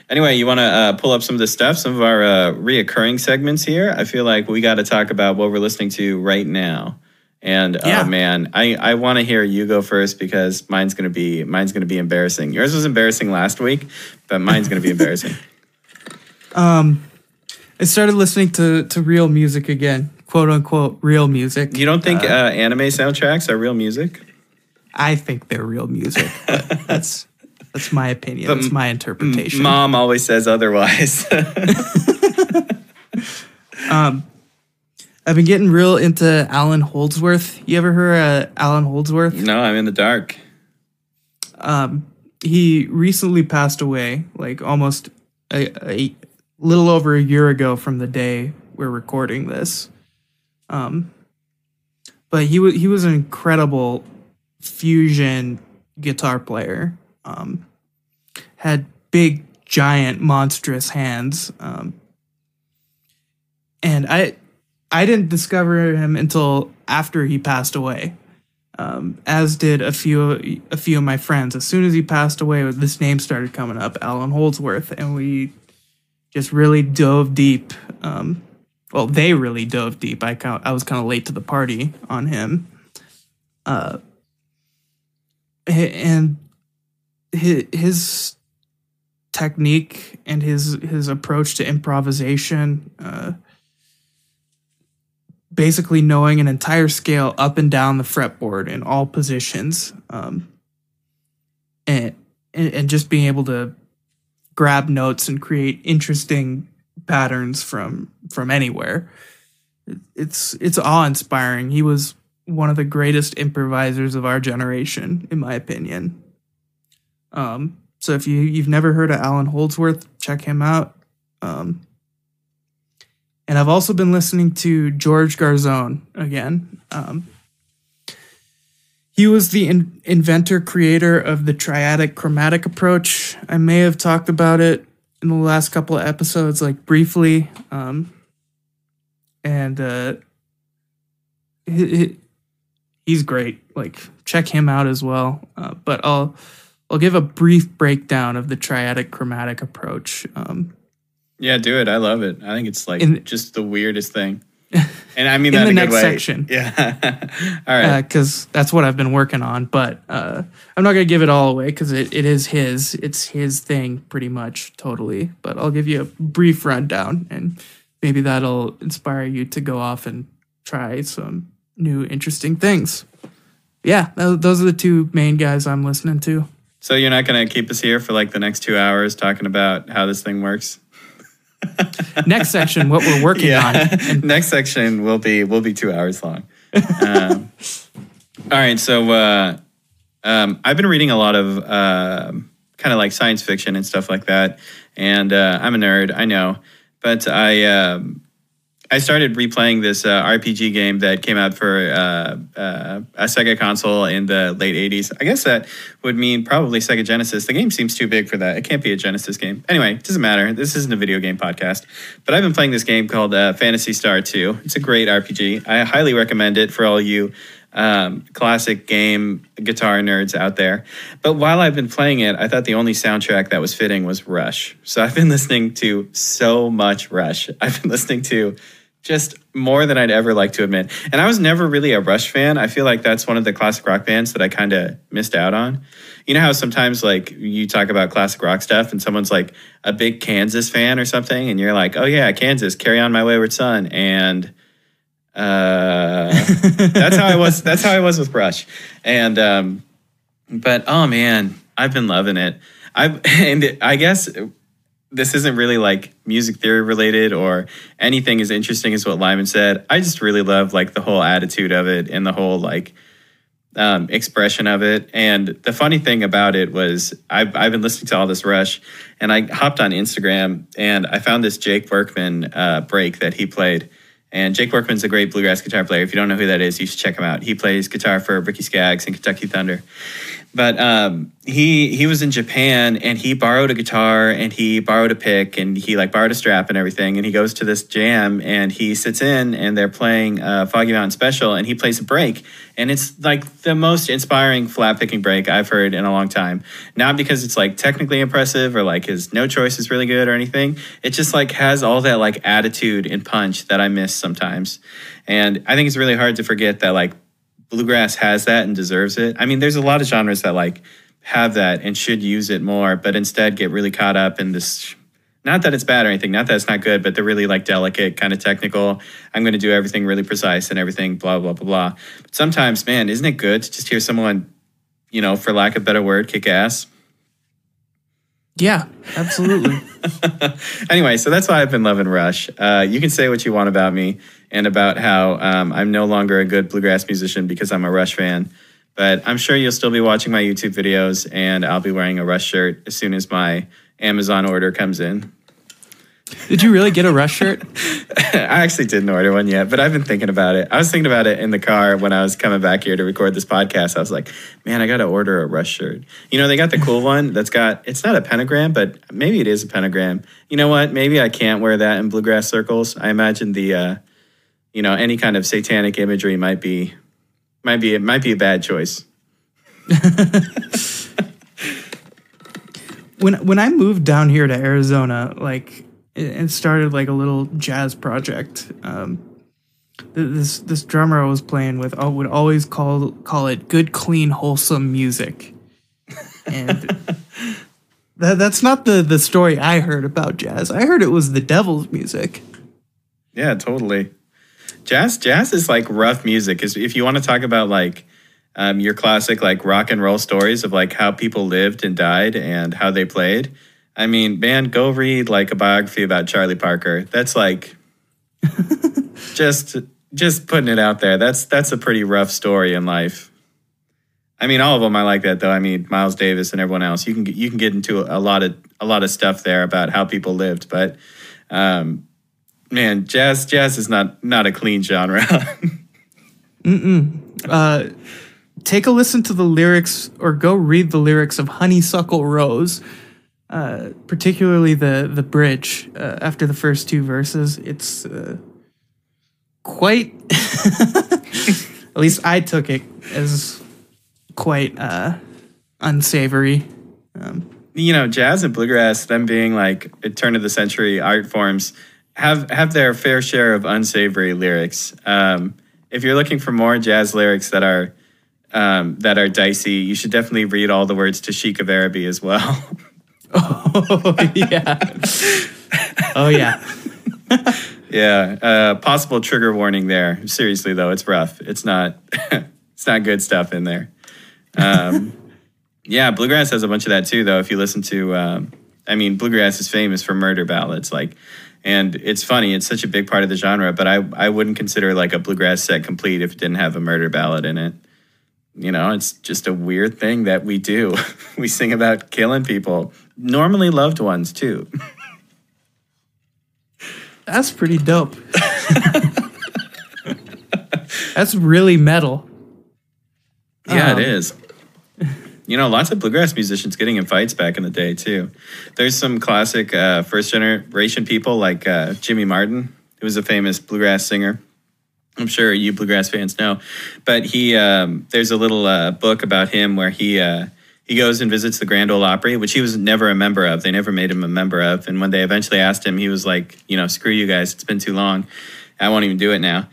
Speaker 2: Anyway, you want to uh, pull up some of the stuff, some of our uh, reoccurring segments here. I feel like we got to talk about what we're listening to right now. And
Speaker 1: Yeah.
Speaker 2: oh man, I, I want to hear you go first because mine's gonna be mine's gonna be embarrassing. Yours was embarrassing last week, but mine's gonna be embarrassing.
Speaker 1: Um, I started listening to to real music again, quote unquote real music.
Speaker 2: You don't think uh, anime soundtracks are real music?
Speaker 1: I think they're real music. That's that's my opinion.
Speaker 2: But
Speaker 1: that's my interpretation.
Speaker 2: Mom always says otherwise.
Speaker 1: Um, I've been getting real into Allan Holdsworth. You ever heard of Allan Holdsworth?
Speaker 2: no, I'm in the dark.
Speaker 1: Um, he recently passed away, like almost a, a little over a year ago from the day we're recording this. Um, but he was he was an incredible fusion guitar player. Um, had big, giant, monstrous hands. Um, and I I didn't discover him until after he passed away. Um, as did a few a few of my friends. As soon as he passed away, this name started coming up, Allan Holdsworth, and we just really dove deep. Um, well, they really dove deep. I kind I was kind of late to the party on him. Uh, and his technique and his his approach to improvisation. Uh, basically knowing an entire scale up and down the fretboard in all positions um, and, and just being able to grab notes and create interesting patterns from from anywhere. It's it's awe-inspiring. He was one of the greatest improvisers of our generation in my opinion. Um, so if you you've never heard of allan holdsworth check him out. Um, and I've also been listening to George Garzone again. Um, he was the in- inventor, creator of the triadic chromatic approach. I may have talked about it in the last couple of episodes, like briefly. Um, and uh, he, he- he's great. Like, check him out as well. Uh, but I'll I'll give a brief breakdown of the triadic chromatic approach. Um,
Speaker 2: Yeah, do it. I love it. I think it's like
Speaker 1: In-
Speaker 2: just the weirdest thing. And I mean
Speaker 1: In
Speaker 2: that
Speaker 1: the
Speaker 2: in
Speaker 1: next
Speaker 2: good way.
Speaker 1: section.
Speaker 2: Yeah. All right.
Speaker 1: because that's what I've been working on. But uh, I'm not gonna give it all away because it, it is his. It's his thing, pretty much, totally. But I'll give you a brief rundown, and maybe that'll inspire you to go off and try some new, interesting things. Yeah, those are the two main guys I'm listening to.
Speaker 2: so you're not going to keep us here for like the next two hours talking about how this thing works?
Speaker 1: Next section, what we're working on. And
Speaker 2: next section will be will be two hours long. Um, all right. So uh, um, I've been reading a lot of um kind of like science fiction and stuff like that. and uh, I'm a nerd, I know, but I um, I started replaying this uh, RPG game that came out for uh, uh, a Sega console in the late 80s. I guess that would mean probably Sega Genesis. The game seems too big for that. It can't be a Genesis game. Anyway, it doesn't matter. This isn't a video game podcast. But I've been playing this game called uh, Phantasy Star 2. It's a great RPG. I highly recommend it for all you um, classic game guitar nerds out there. But while I've been playing it, I thought the only soundtrack that was fitting was Rush. So I've been listening to so much Rush. I've been listening to just more than I'd ever like to admit. And I was never really a Rush fan. I feel like that's one of the classic rock bands that I kind of missed out on. You know how sometimes like you talk about classic rock stuff and someone's like a big Kansas fan or something and you're like, "Oh yeah, Kansas, Carry On My Wayward Son." And uh, that's how I was that's how I was with Rush. And um but oh man, I've been loving it. I and I guess this isn't really like music theory related or anything as interesting as what Lyman said. I just really love like the whole attitude of it and the whole like um, expression of it. And the funny thing about it was I've, I've been listening to all this Rush and I hopped on Instagram and I found this Jake Workman uh, break that he played. And Jake Workman's a great bluegrass guitar player. If you don't know who that is, you should check him out. He plays guitar for Ricky Skaggs and Kentucky Thunder. But um, he he was in Japan and he borrowed a guitar and he borrowed a pick and he like borrowed a strap and everything and he goes to this jam and he sits in and they're playing uh, Foggy Mountain Special and he plays a break and it's like the most inspiring flat picking break I've heard in a long time. Not because it's like technically impressive or like his no choice is really good or anything. It just like has all that like attitude and punch that I miss sometimes. And I think it's really hard to forget that like bluegrass has that and deserves it. I mean, there's a lot of genres that like have that and should use it more, but instead get really caught up in this. Not that it's bad or anything, not that it's not good, but they're really like delicate, kind of technical. I'm going to do everything really precise and everything, blah, blah, blah, blah. But sometimes, man, isn't it good to just hear someone, you know, for lack of a better word, kick ass?
Speaker 1: Yeah, absolutely.
Speaker 2: anyway, so that's why I've been loving Rush. Uh, you can say what you want about me and about how um, I'm no longer a good bluegrass musician because I'm a Rush fan. But I'm sure you'll still be watching my YouTube videos, and I'll be wearing a Rush shirt as soon as my Amazon order comes in.
Speaker 1: Did you really get a Rush shirt?
Speaker 2: I actually didn't order one yet, but I've been thinking about it. I was thinking about it in the car when I was coming back here to record this podcast. I was like, man, I got to order a Rush shirt. You know, they got the cool one that's got, it's not a pentagram, but maybe it is a pentagram. You know what? Maybe I can't wear that in bluegrass circles. I imagine the, uh, you know, any kind of satanic imagery might be, might be, it might be a bad choice.
Speaker 1: when when I moved down here to Arizona, like it started like a little jazz project. Um, this this drummer I was playing with would always call call it good, clean, wholesome music, and that that's not the the story I heard about jazz. I heard it was the devil's music.
Speaker 2: Yeah, totally. Jazz jazz is like rough music. Is if you want to talk about like um, your classic like rock and roll stories of like how people lived and died and how they played I mean, man, go read like a biography about Charlie Parker. That's like just just putting it out there. That's that's a pretty rough story in life. I mean, all of them I like that though. I mean, Miles Davis and everyone else. You can you can get into a lot of a lot of stuff there about how people lived, but um, man, jazz jazz is not not a clean genre.
Speaker 1: Mm-mm. Uh, take a listen to the lyrics or go read the lyrics of Honeysuckle Rose uh, particularly the the bridge uh, after the first two verses. It's uh, quite. at least I took it as quite uh, unsavory. Um,
Speaker 2: you know, jazz and bluegrass, them being like turn of the century art forms, have have their fair share of unsavory lyrics. Um, if you're looking for more jazz lyrics that are um, that are dicey, you should definitely read all the words to Sheik of Araby as well.
Speaker 1: Oh yeah. oh yeah.
Speaker 2: yeah. Uh, possible trigger warning there. Seriously though, it's rough. It's not. it's not good stuff in there. Um, yeah, bluegrass has a bunch of that too. Though, if you listen to, um, I mean, bluegrass is famous for murder ballads. Like, and it's funny. It's such a big part of the genre. But I I wouldn't consider like a bluegrass set complete if it didn't have a murder ballad in it you know, it's just a weird thing that we do. we sing about killing people normally loved ones too.
Speaker 1: That's pretty dope. That's really metal.
Speaker 2: Yeah,
Speaker 1: Um,
Speaker 2: it is. You know, lots of bluegrass musicians getting in fights back in the day too. There's some classic uh, first generation people like uh, Jimmy Martin, who was a famous bluegrass singer. I'm sure you bluegrass fans know, but he um, there's a little uh, book about him where he uh, he goes and visits the Grand Ole Opry, which he was never a member of. They never made him a member of, and when they eventually asked him, he was like, you know, screw you guys, it's been too long, I won't even do it now.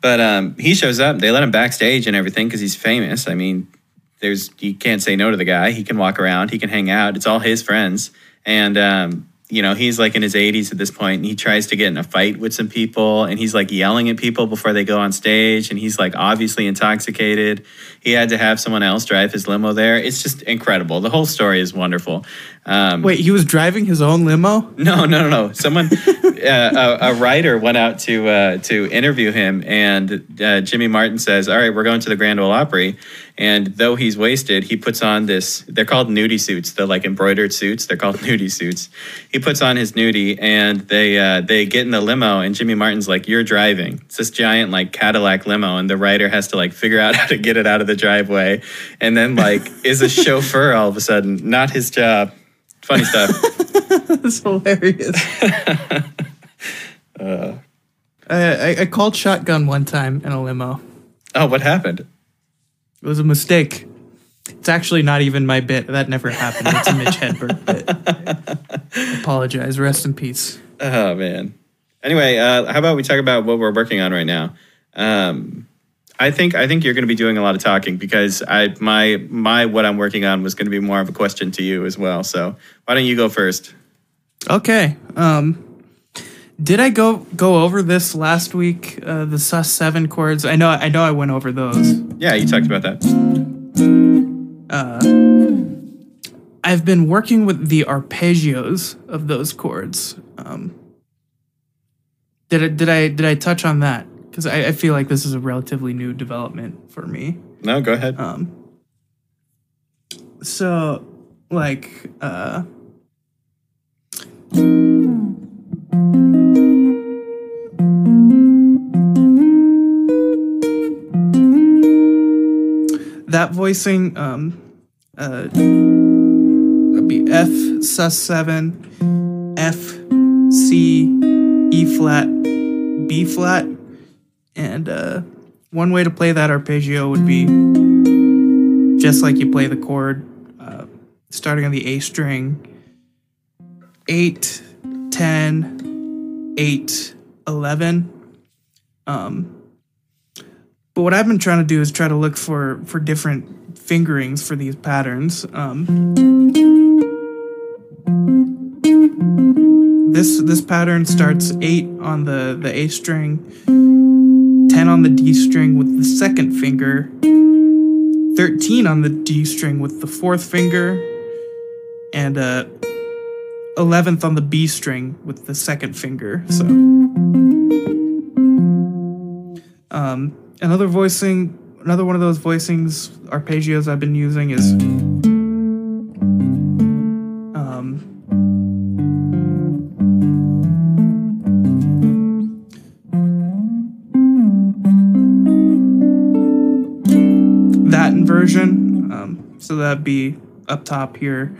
Speaker 2: But um, he shows up. They let him backstage and everything because he's famous. I mean, there's you can't say no to the guy. He can walk around. He can hang out. It's all his friends. And um, you know, he's like in his 80s at this point, and he tries to get in a fight with some people, and he's like yelling at people before they go on stage, and he's like obviously intoxicated. He had to have someone else drive his limo there. It's just incredible. The whole story is wonderful. Um,
Speaker 1: Wait, he was driving his own limo?
Speaker 2: no, no, no, no. Someone, uh, a, a writer went out to uh, to interview him, and uh, Jimmy Martin says, "All right, we're going to the Grand Ole Opry." And though he's wasted, he puts on this. They're called nudie suits. They're like embroidered suits. They're called nudie suits. He puts on his nudie, and they uh, they get in the limo, and Jimmy Martin's like, "You're driving." It's this giant like Cadillac limo, and the writer has to like figure out how to get it out of the driveway, and then like is a chauffeur all of a sudden. Not his job. Funny stuff.
Speaker 1: That's hilarious.
Speaker 2: Uh.
Speaker 1: I, I, I called shotgun one time in a limo.
Speaker 2: Oh, what happened?
Speaker 1: It was a mistake. It's actually not even my bit. That never happened. It's a Mitch Hedberg bit. I apologize. Rest in peace.
Speaker 2: Oh man. Anyway, uh, how about we talk about what we're working on right now? Um, I think I think you're going to be doing a lot of talking because I my my what I'm working on was going to be more of a question to you as well. So why don't you go first?
Speaker 1: Okay. Um, did I go go over this last week? Uh, the sus seven chords. I know. I know. I went over those.
Speaker 2: Yeah, you talked about that.
Speaker 1: I've been working with the arpeggios of those chords. Um, did I did I did I touch on that? Because I, I feel like this is a relatively new development for me.
Speaker 2: No, go ahead.
Speaker 1: Um, so like uh, that voicing um uh would be F sus seven F C E flat B flat. And uh one way to play that arpeggio would be just like you play the chord uh, starting on the A string. 8 10 8 11 um but what I've been trying to do is try to look for for different fingerings for these patterns. Um, this this pattern starts eight on the the A string, ten on the D string with the second finger, thirteen on the D string with the fourth finger, and uh, eleventh on the B string with the second finger. So. Um, another voicing, another one of those voicings arpeggios I've been using is um, that inversion. Um, so that'd be up top here.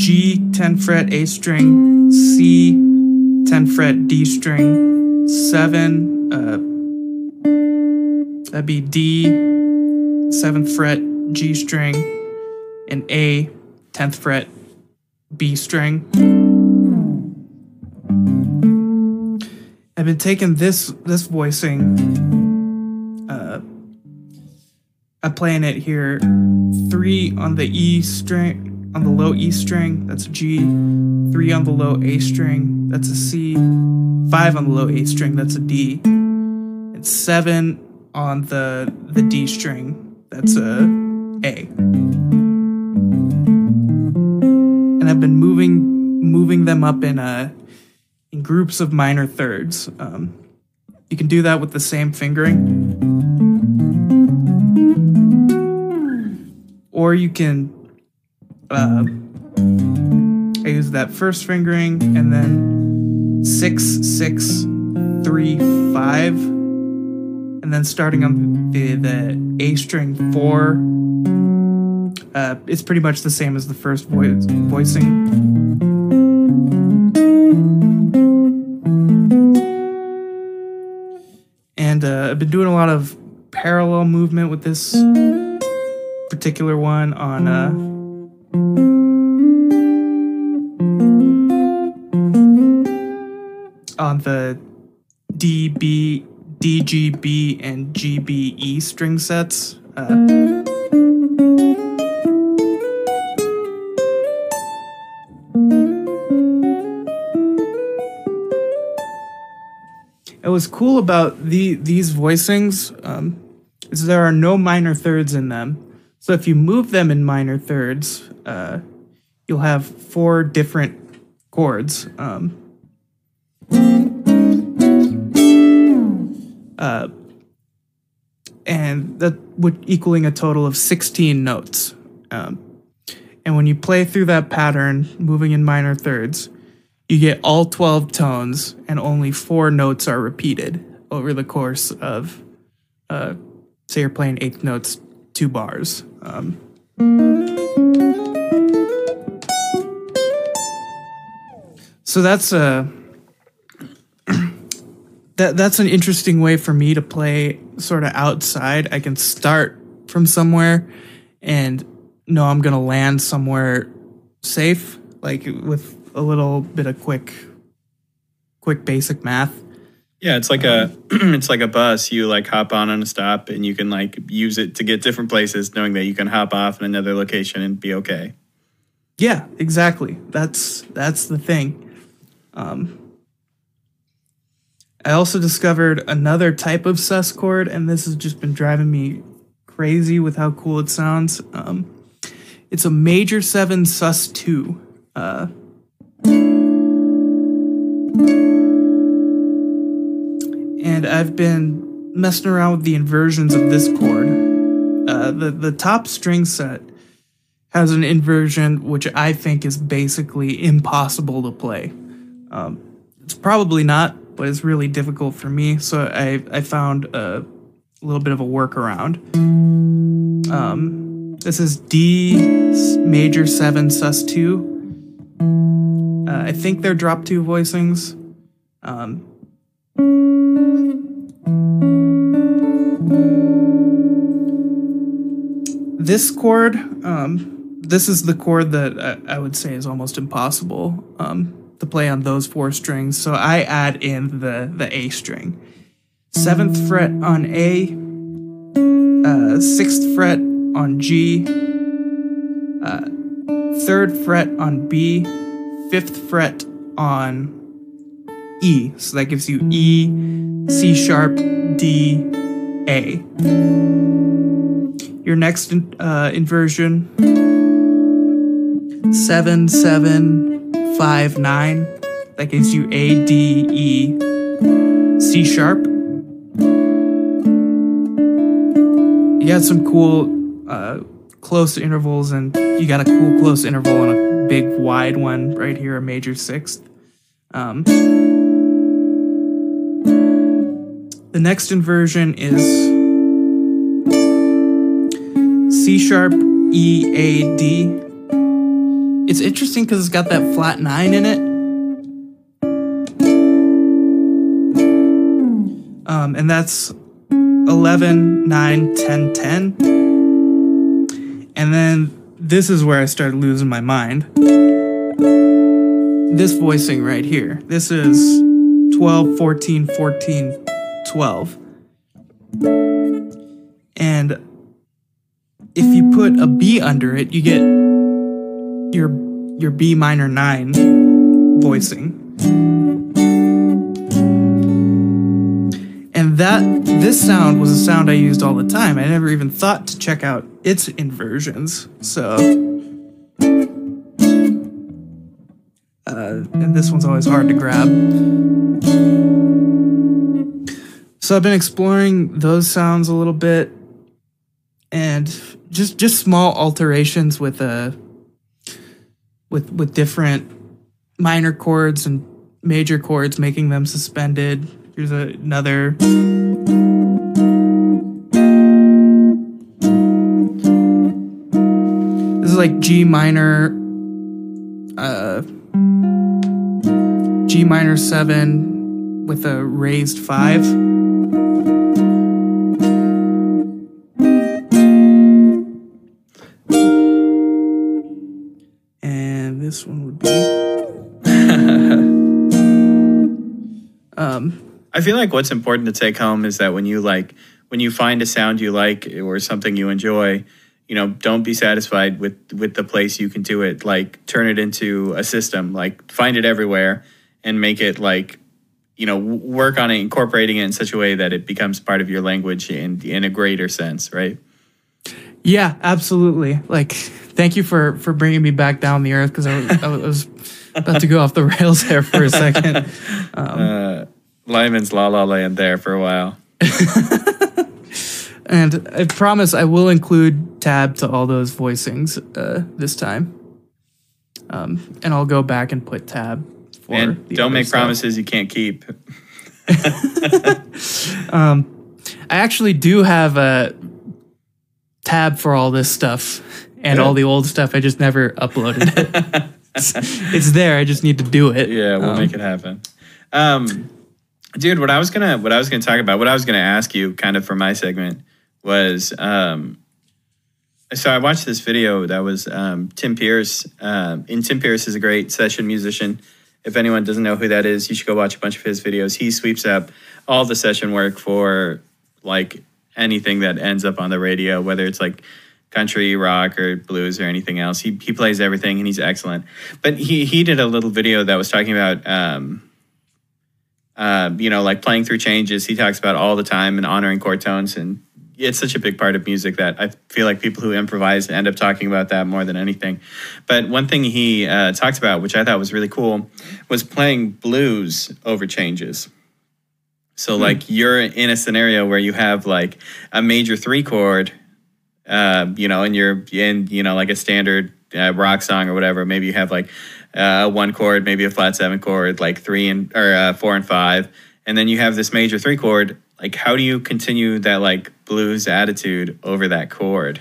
Speaker 1: G 10 fret A string, C 10 fret D string, 7 uh, That'd be D, seventh fret, G string, and A, tenth fret, B string. I've been taking this this voicing. Uh, I'm playing it here. Three on the E string, on the low E string. That's a G. Three on the low A string. That's a C. Five on the low A string. That's a D. And seven on the the D string. That's a A. And I've been moving moving them up in a in groups of minor thirds. Um, you can do that with the same fingering, or you can uh, I use that first fingering and then six, six, three, five, and then starting on the the A string four. Uh, it's pretty much the same as the first voice voicing. And uh, I've been doing a lot of parallel movement with this particular one on uh, on the DB, DGB, and GBE string sets. Uh, it was cool about the these voicings um, is there are no minor thirds in them. So if you move them in minor thirds, uh, you'll have four different chords. Um, uh, and that would equaling a total of 16 notes. Um, and when you play through that pattern, moving in minor thirds, you get all 12 tones and only four notes are repeated over the course of, uh, say, you're playing eighth notes, two bars. Um, so that's a that that's an interesting way for me to play sort of outside. I can start from somewhere and know I'm gonna land somewhere safe, like with a little bit of quick quick basic math.
Speaker 2: Yeah, it's like a it's like a bus. You like hop on on a stop, and you can like use it to get different places, knowing that you can hop off in another location and be okay.
Speaker 1: Yeah, exactly. That's that's the thing. Um, I also discovered another type of sus chord, and this has just been driving me crazy with how cool it sounds. Um, it's a major seven sus two. Uh, and I've been messing around with the inversions of this chord. Uh, the the top string set has an inversion which I think is basically impossible to play. Um, it's probably not, but it's really difficult for me. So I I found a, little bit of a workaround. Um, this is D major seven sus two. Uh, I think they're drop two voicings. Um, this chord, um, this is the chord that I, I, would say is almost impossible um, to play on those four strings. So I add in the the A string, seventh fret on A, uh, sixth fret on G, uh, third fret on B, fifth fret on E. So that gives you E, C sharp, D, A. Your next uh, inversion, seven, seven, five, nine. That gives you A, D, E, C sharp. You got some cool uh, close intervals, and you got a cool close interval and a big wide one right here, a major sixth. Um, the next inversion is C sharp E A D. It's interesting because it's got that flat nine in it. Um, and that's 11, 9, 10, 10. And then this is where I started losing my mind. This voicing right here. This is 12, 14, 14, 12. And if you put a B under it, you get your your B minor 9 voicing. And that this sound was a sound I used all the time. I never even thought to check out its inversions. So uh, and this one's always hard to grab. So I've been exploring those sounds a little bit and just just small alterations with a with with different minor chords and major chords making them suspended. Here's a, another This is like G minor uh G minor 7 with a raised 5. This one would be. um,
Speaker 2: I feel like what's important to take home is that when you like when you find a sound you like or something you enjoy, you know, don't be satisfied with with the place you can do it. Like turn it into a system. Like find it everywhere and make it like you know work on it, incorporating it in such a way that it becomes part of your language in in a greater sense, right?
Speaker 1: Yeah, absolutely. Like, thank you for for bringing me back down the earth because I, was- I was about to go off the rails there for a second.
Speaker 2: Uh, Lyman's La La Land there for a while.
Speaker 1: And I promise I will include tab to all those voicings uh, this time. Um, and I'll go back and put tab for
Speaker 2: And
Speaker 1: the
Speaker 2: don't make
Speaker 1: stuff.
Speaker 2: promises you can't keep.
Speaker 1: I actually do have a tab for all this stuff and
Speaker 2: Good.
Speaker 1: all the old stuff. I just never uploaded it. it's, it's there. I just need to do it.
Speaker 2: Yeah, we'll
Speaker 1: Um,
Speaker 2: make it happen. Um, dude, what I was gonna what I was gonna talk about, what I was gonna ask you, kind of for my segment, was um, so I watched this video that was um, Tim Pierce. Um, and Tim Pierce is a great session musician. If anyone doesn't know who that is, you should go watch a bunch of his videos. He sweeps up all the session work for like anything that ends up on the radio, whether it's like country, rock, or blues, or anything else. He he plays everything, and he's excellent. But he he did a little video that was talking about. Um, uh, you know, like playing through changes. He talks about all the time and honoring chord tones, and it's such a big part of music that I feel like people who improvise end up talking about that more than anything. But one thing he uh, talked about, which I thought was really cool, was playing blues over changes. So, like, you're in a scenario where you have like a major three chord, uh, you know, and you're in, you know, like a standard uh, rock song or whatever. Maybe you have like uh, one chord, maybe a flat seven chord, like three and or uh, four and five, and then you have this major three chord. Like, how do you continue that like blues attitude over that chord?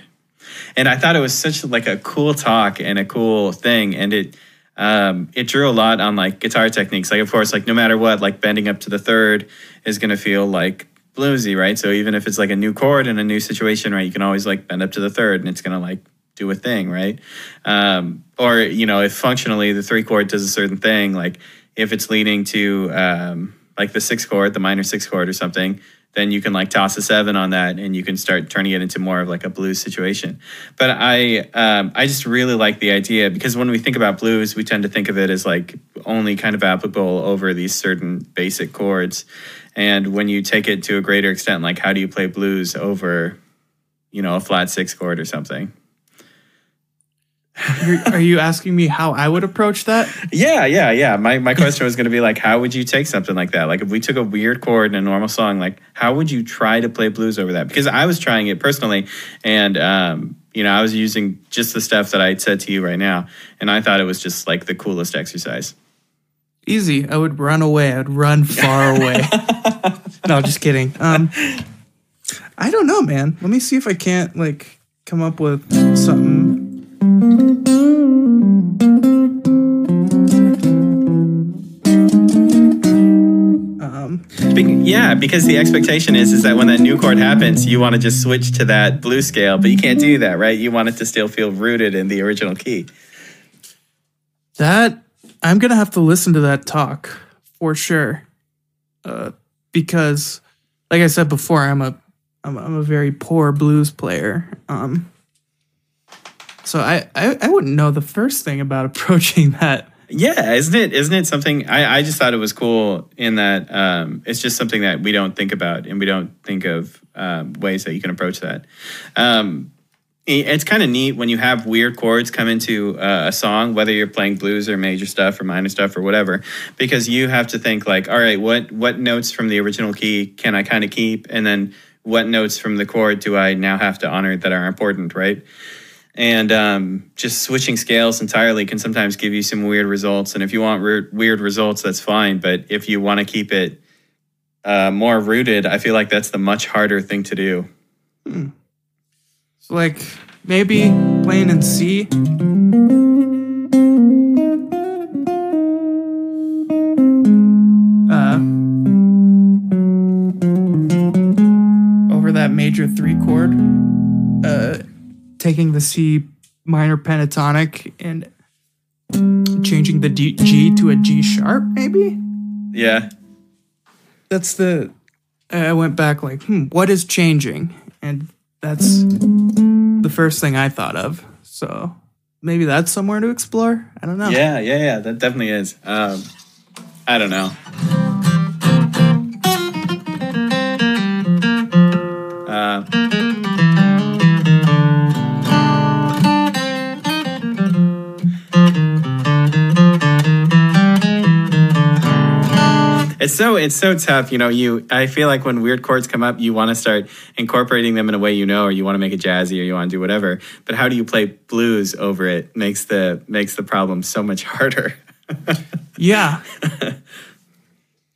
Speaker 2: And I thought it was such like a cool talk and a cool thing, and it um, it drew a lot on like guitar techniques. Like, of course, like no matter what, like bending up to the third is going to feel like bluesy, right? So even if it's like a new chord in a new situation, right, you can always like bend up to the third, and it's to like do a thing, right? Um, or you know, if functionally the three chord does a certain thing, like if it's leading to um, like the sixth chord, the minor sixth chord or something, then you can like toss a seven on that, and you can start turning it into more of like a blues situation. But I um, I just really like the idea because when we think about blues, we tend to think of it as like only kind of applicable over these certain basic chords. And when you take it to a greater extent, like how do you play blues over, you know, a flat six chord or something?
Speaker 1: Are you asking me how I would approach that?
Speaker 2: Yeah, yeah, yeah. My my question was going to be like, how would you take something like that? Like, if we took a weird chord in a normal song, like, how would you try to play blues over that? Because I was trying it personally, and um, you know, I was using just the stuff that I said to you right now, and I thought it was just like the coolest exercise.
Speaker 1: Easy. I would run away. I'd run far away. no, just kidding. Um, I don't know, man. Let me see if I can't like come up with something. Um,
Speaker 2: Be- yeah, because the expectation is is that when that new chord happens, you want to just switch to that blue scale, but you can't do that, right? You want it to still feel rooted in the original key.
Speaker 1: that I'm gonna have to listen to that talk for sure, uh, because, like I said before, I'm a I'm, I'm a very poor blues player. Um, so I, I I wouldn't know the first thing about approaching that.
Speaker 2: Yeah, isn't it? Isn't it something? I, I just thought it was cool in that um, it's just something that we don't think about, and we don't think of um, ways that you can approach that. Um, it's kind of neat when you have weird chords come into uh, a song, whether you're playing blues or major stuff or minor stuff or whatever, because you have to think like, all right, what what notes from the original key can I kind of keep, and then what notes from the chord do I now have to honor that are important, right? and um, just switching scales entirely can sometimes give you some weird results. And if you want weird, weird results, that's fine. But if you want to keep it uh, more rooted, I feel like that's the much harder thing to do.
Speaker 1: So like maybe playing in C. Uh, over that major three chord, uh, taking the C minor pentatonic and changing the D, G to a G sharp, maybe.
Speaker 2: Yeah.
Speaker 1: That's the. I went back like, hmm, what is changing? And that's the first thing I thought of. So maybe that's somewhere to explore. I don't know.
Speaker 2: Yeah, yeah, yeah. That definitely is. Um, I don't know. It's so it's so tough, you know. You I feel like when weird chords come up, you want to start incorporating them in a way you know, or you want to make it jazzy, or you want to do whatever. But how do you play blues over it? Makes the makes the problem so much harder.
Speaker 1: Yeah.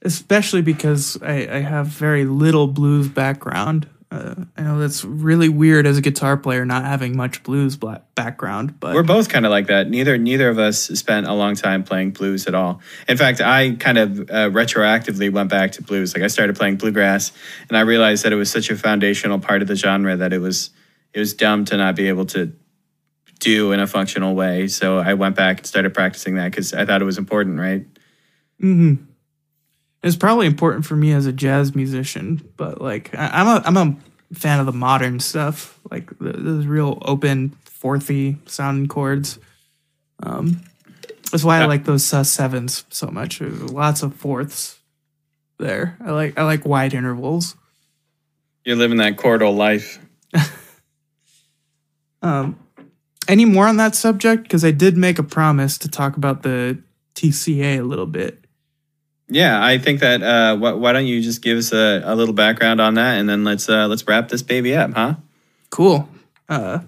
Speaker 1: Especially because I, I have very little blues background. Uh, I know that's really weird as a guitar player not having much blues background, but
Speaker 2: We're both kind of like that. Neither neither of us spent a long time playing blues at all. In fact, I kind of uh, retroactively went back to blues. Like I started playing bluegrass, and I realized that it was such a foundational part of the genre that it was it was dumb to not be able to do in a functional way. So I went back and started practicing that because I thought it was important. Right?
Speaker 1: It's probably important for me as a jazz musician. But like I, I'm a I'm a fan of the modern stuff, like the, those real open fourthy sounding chords. Um, that's why I like those sus sevens so much. There's lots of fourths there. I like I like wide intervals.
Speaker 2: You're living that chordal life.
Speaker 1: Um, any more on that subject? Because I did make a promise to talk about the TCA a little bit.
Speaker 2: Yeah, I think that. Uh, wh- why don't you just give us a, a little background on that, and then let's uh, let's wrap this baby up, huh?
Speaker 1: Cool. Uh,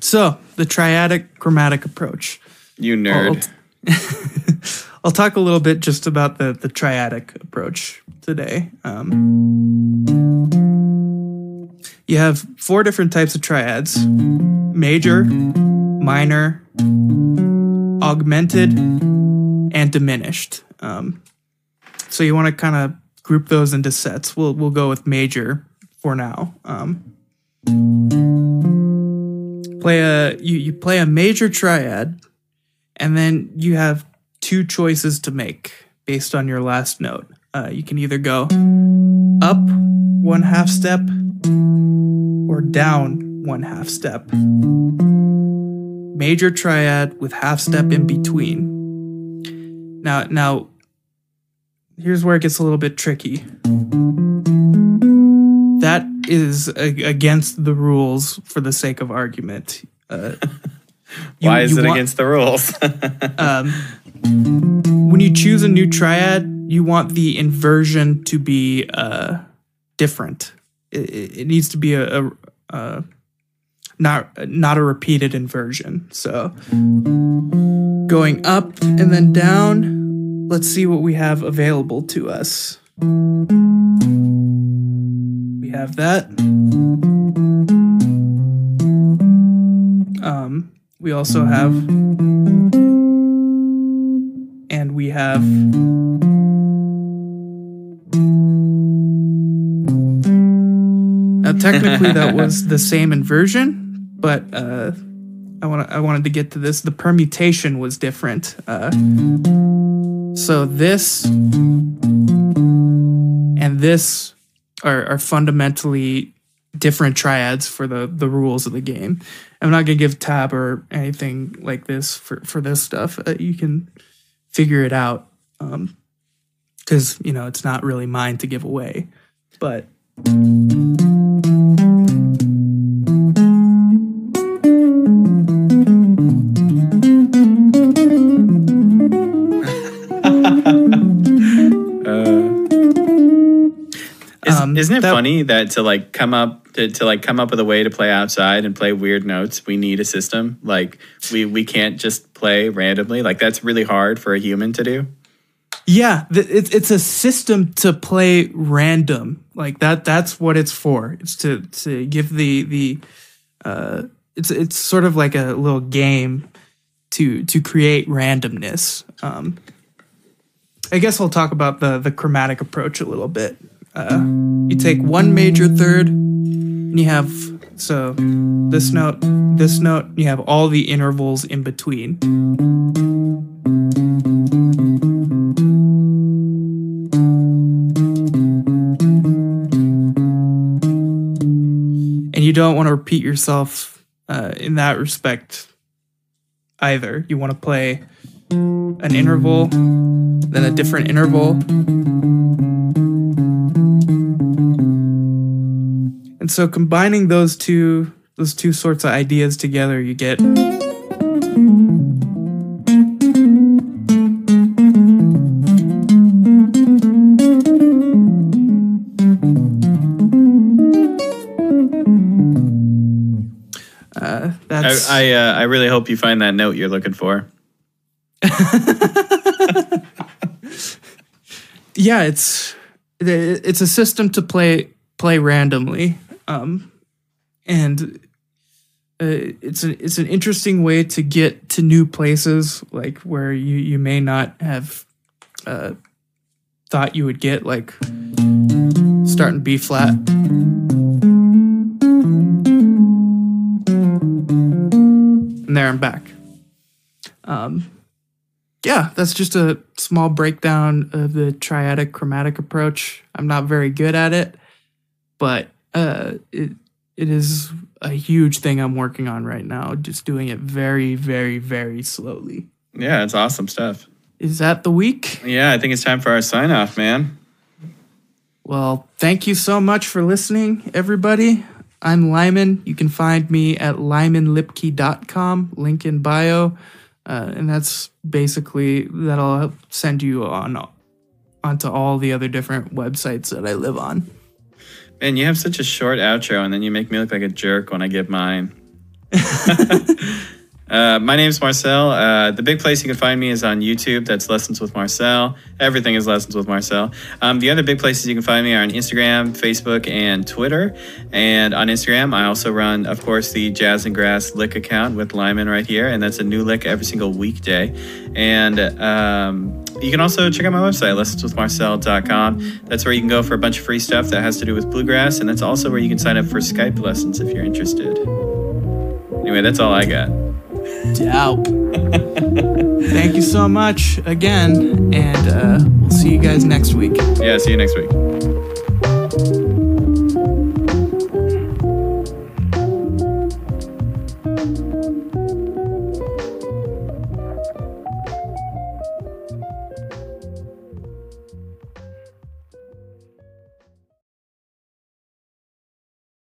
Speaker 1: so the triadic chromatic approach.
Speaker 2: You nerd.
Speaker 1: I'll, I'll talk a little bit just about the the triadic approach today. Um, you have four different types of triads: major, minor, augmented, and diminished. Um, so you want to kind of group those into sets. We'll we'll go with major for now. Um, play a you, you play a major triad and then you have two choices to make based on your last note uh, you can either go up one half step or down one half step major triad with half step in between now now here's where it gets a little bit tricky that is a- against the rules for the sake of argument. Uh, you-
Speaker 2: Why is it
Speaker 1: want-
Speaker 2: against the rules?
Speaker 1: Um, when you choose a new triad, you want the inversion to be uh, different. It, it it needs to be a, a, a not not a repeated inversion. So going up and then down. Let's see what we have available to us. We have that. Um, we also have and we have now technically that was the same inversion but uh i want i wanted to get to this the permutation was different uh so this and this are, are fundamentally different triads for the the rules of the game. I'm not gonna give tab or anything like this for for this stuff. Uh, you can figure it out because you know it's not really mine to give away. But Um, Um,
Speaker 2: Isn't it
Speaker 1: that-
Speaker 2: funny that to like come up to, to like come up with a way to play outside and play weird notes, we need a system. Like we we can't just play randomly. Like that's really hard for a human to do.
Speaker 1: Yeah, it's it's a system to play random. Like that. That's what it's for. It's to to give the the. Uh, it's it's sort of like a little game to to create randomness. Um, I guess I'll talk about the the chromatic approach a little bit. Uh, you take one major third, and you have so this note, this note. You have all the intervals in between. and you don't want to repeat yourself uh, in that respect either. You want to play an interval, then a different interval. And so combining those two those two sorts of ideas together, you get uh,
Speaker 2: I I, uh, I really hope you find that note you're looking for.
Speaker 1: yeah, it's it's a system to play play randomly, um, and uh, it's an it's an interesting way to get to new places, like where you you may not have uh, thought you would get, like starting B flat. And there I'm back. Um, yeah, that's just a small breakdown of the triadic chromatic approach. I'm not very good at it, but uh, it it is a huge thing I'm working on right now. Just doing it very, very, very slowly.
Speaker 2: Yeah, it's awesome stuff.
Speaker 1: Is that the week?
Speaker 2: Yeah, I think it's time for our sign off, man.
Speaker 1: Well, thank you so much for listening, everybody. I'm Lyman. You can find me at lymanlipke.com, link in bio. Uh, and that's basically that'll send you on onto all the other different websites that I live on.
Speaker 2: Man, you have such a short outro, and then you make me look like a jerk when I give mine. uh, my name's Marcel. Uh, the big place you can find me is on YouTube. That's Lessons with Marcel. Everything is Lessons with Marcel. Um, the other big places you can find me are on Instagram, Facebook, and Twitter. And on Instagram, I also run, of course, the Jazz and Grass Lick account with Lyman right here, and that's a new lick every single weekday. And um, you can also check out my website, lessonswithmarcel.com. That's where you can go for a bunch of free stuff that has to do with bluegrass, and that's also where you can sign up for Skype lessons if you're interested. Anyway, that's all I got.
Speaker 1: Dope. Thank you so much again, and uh, we'll see you guys next week.
Speaker 2: Yeah, see you next week.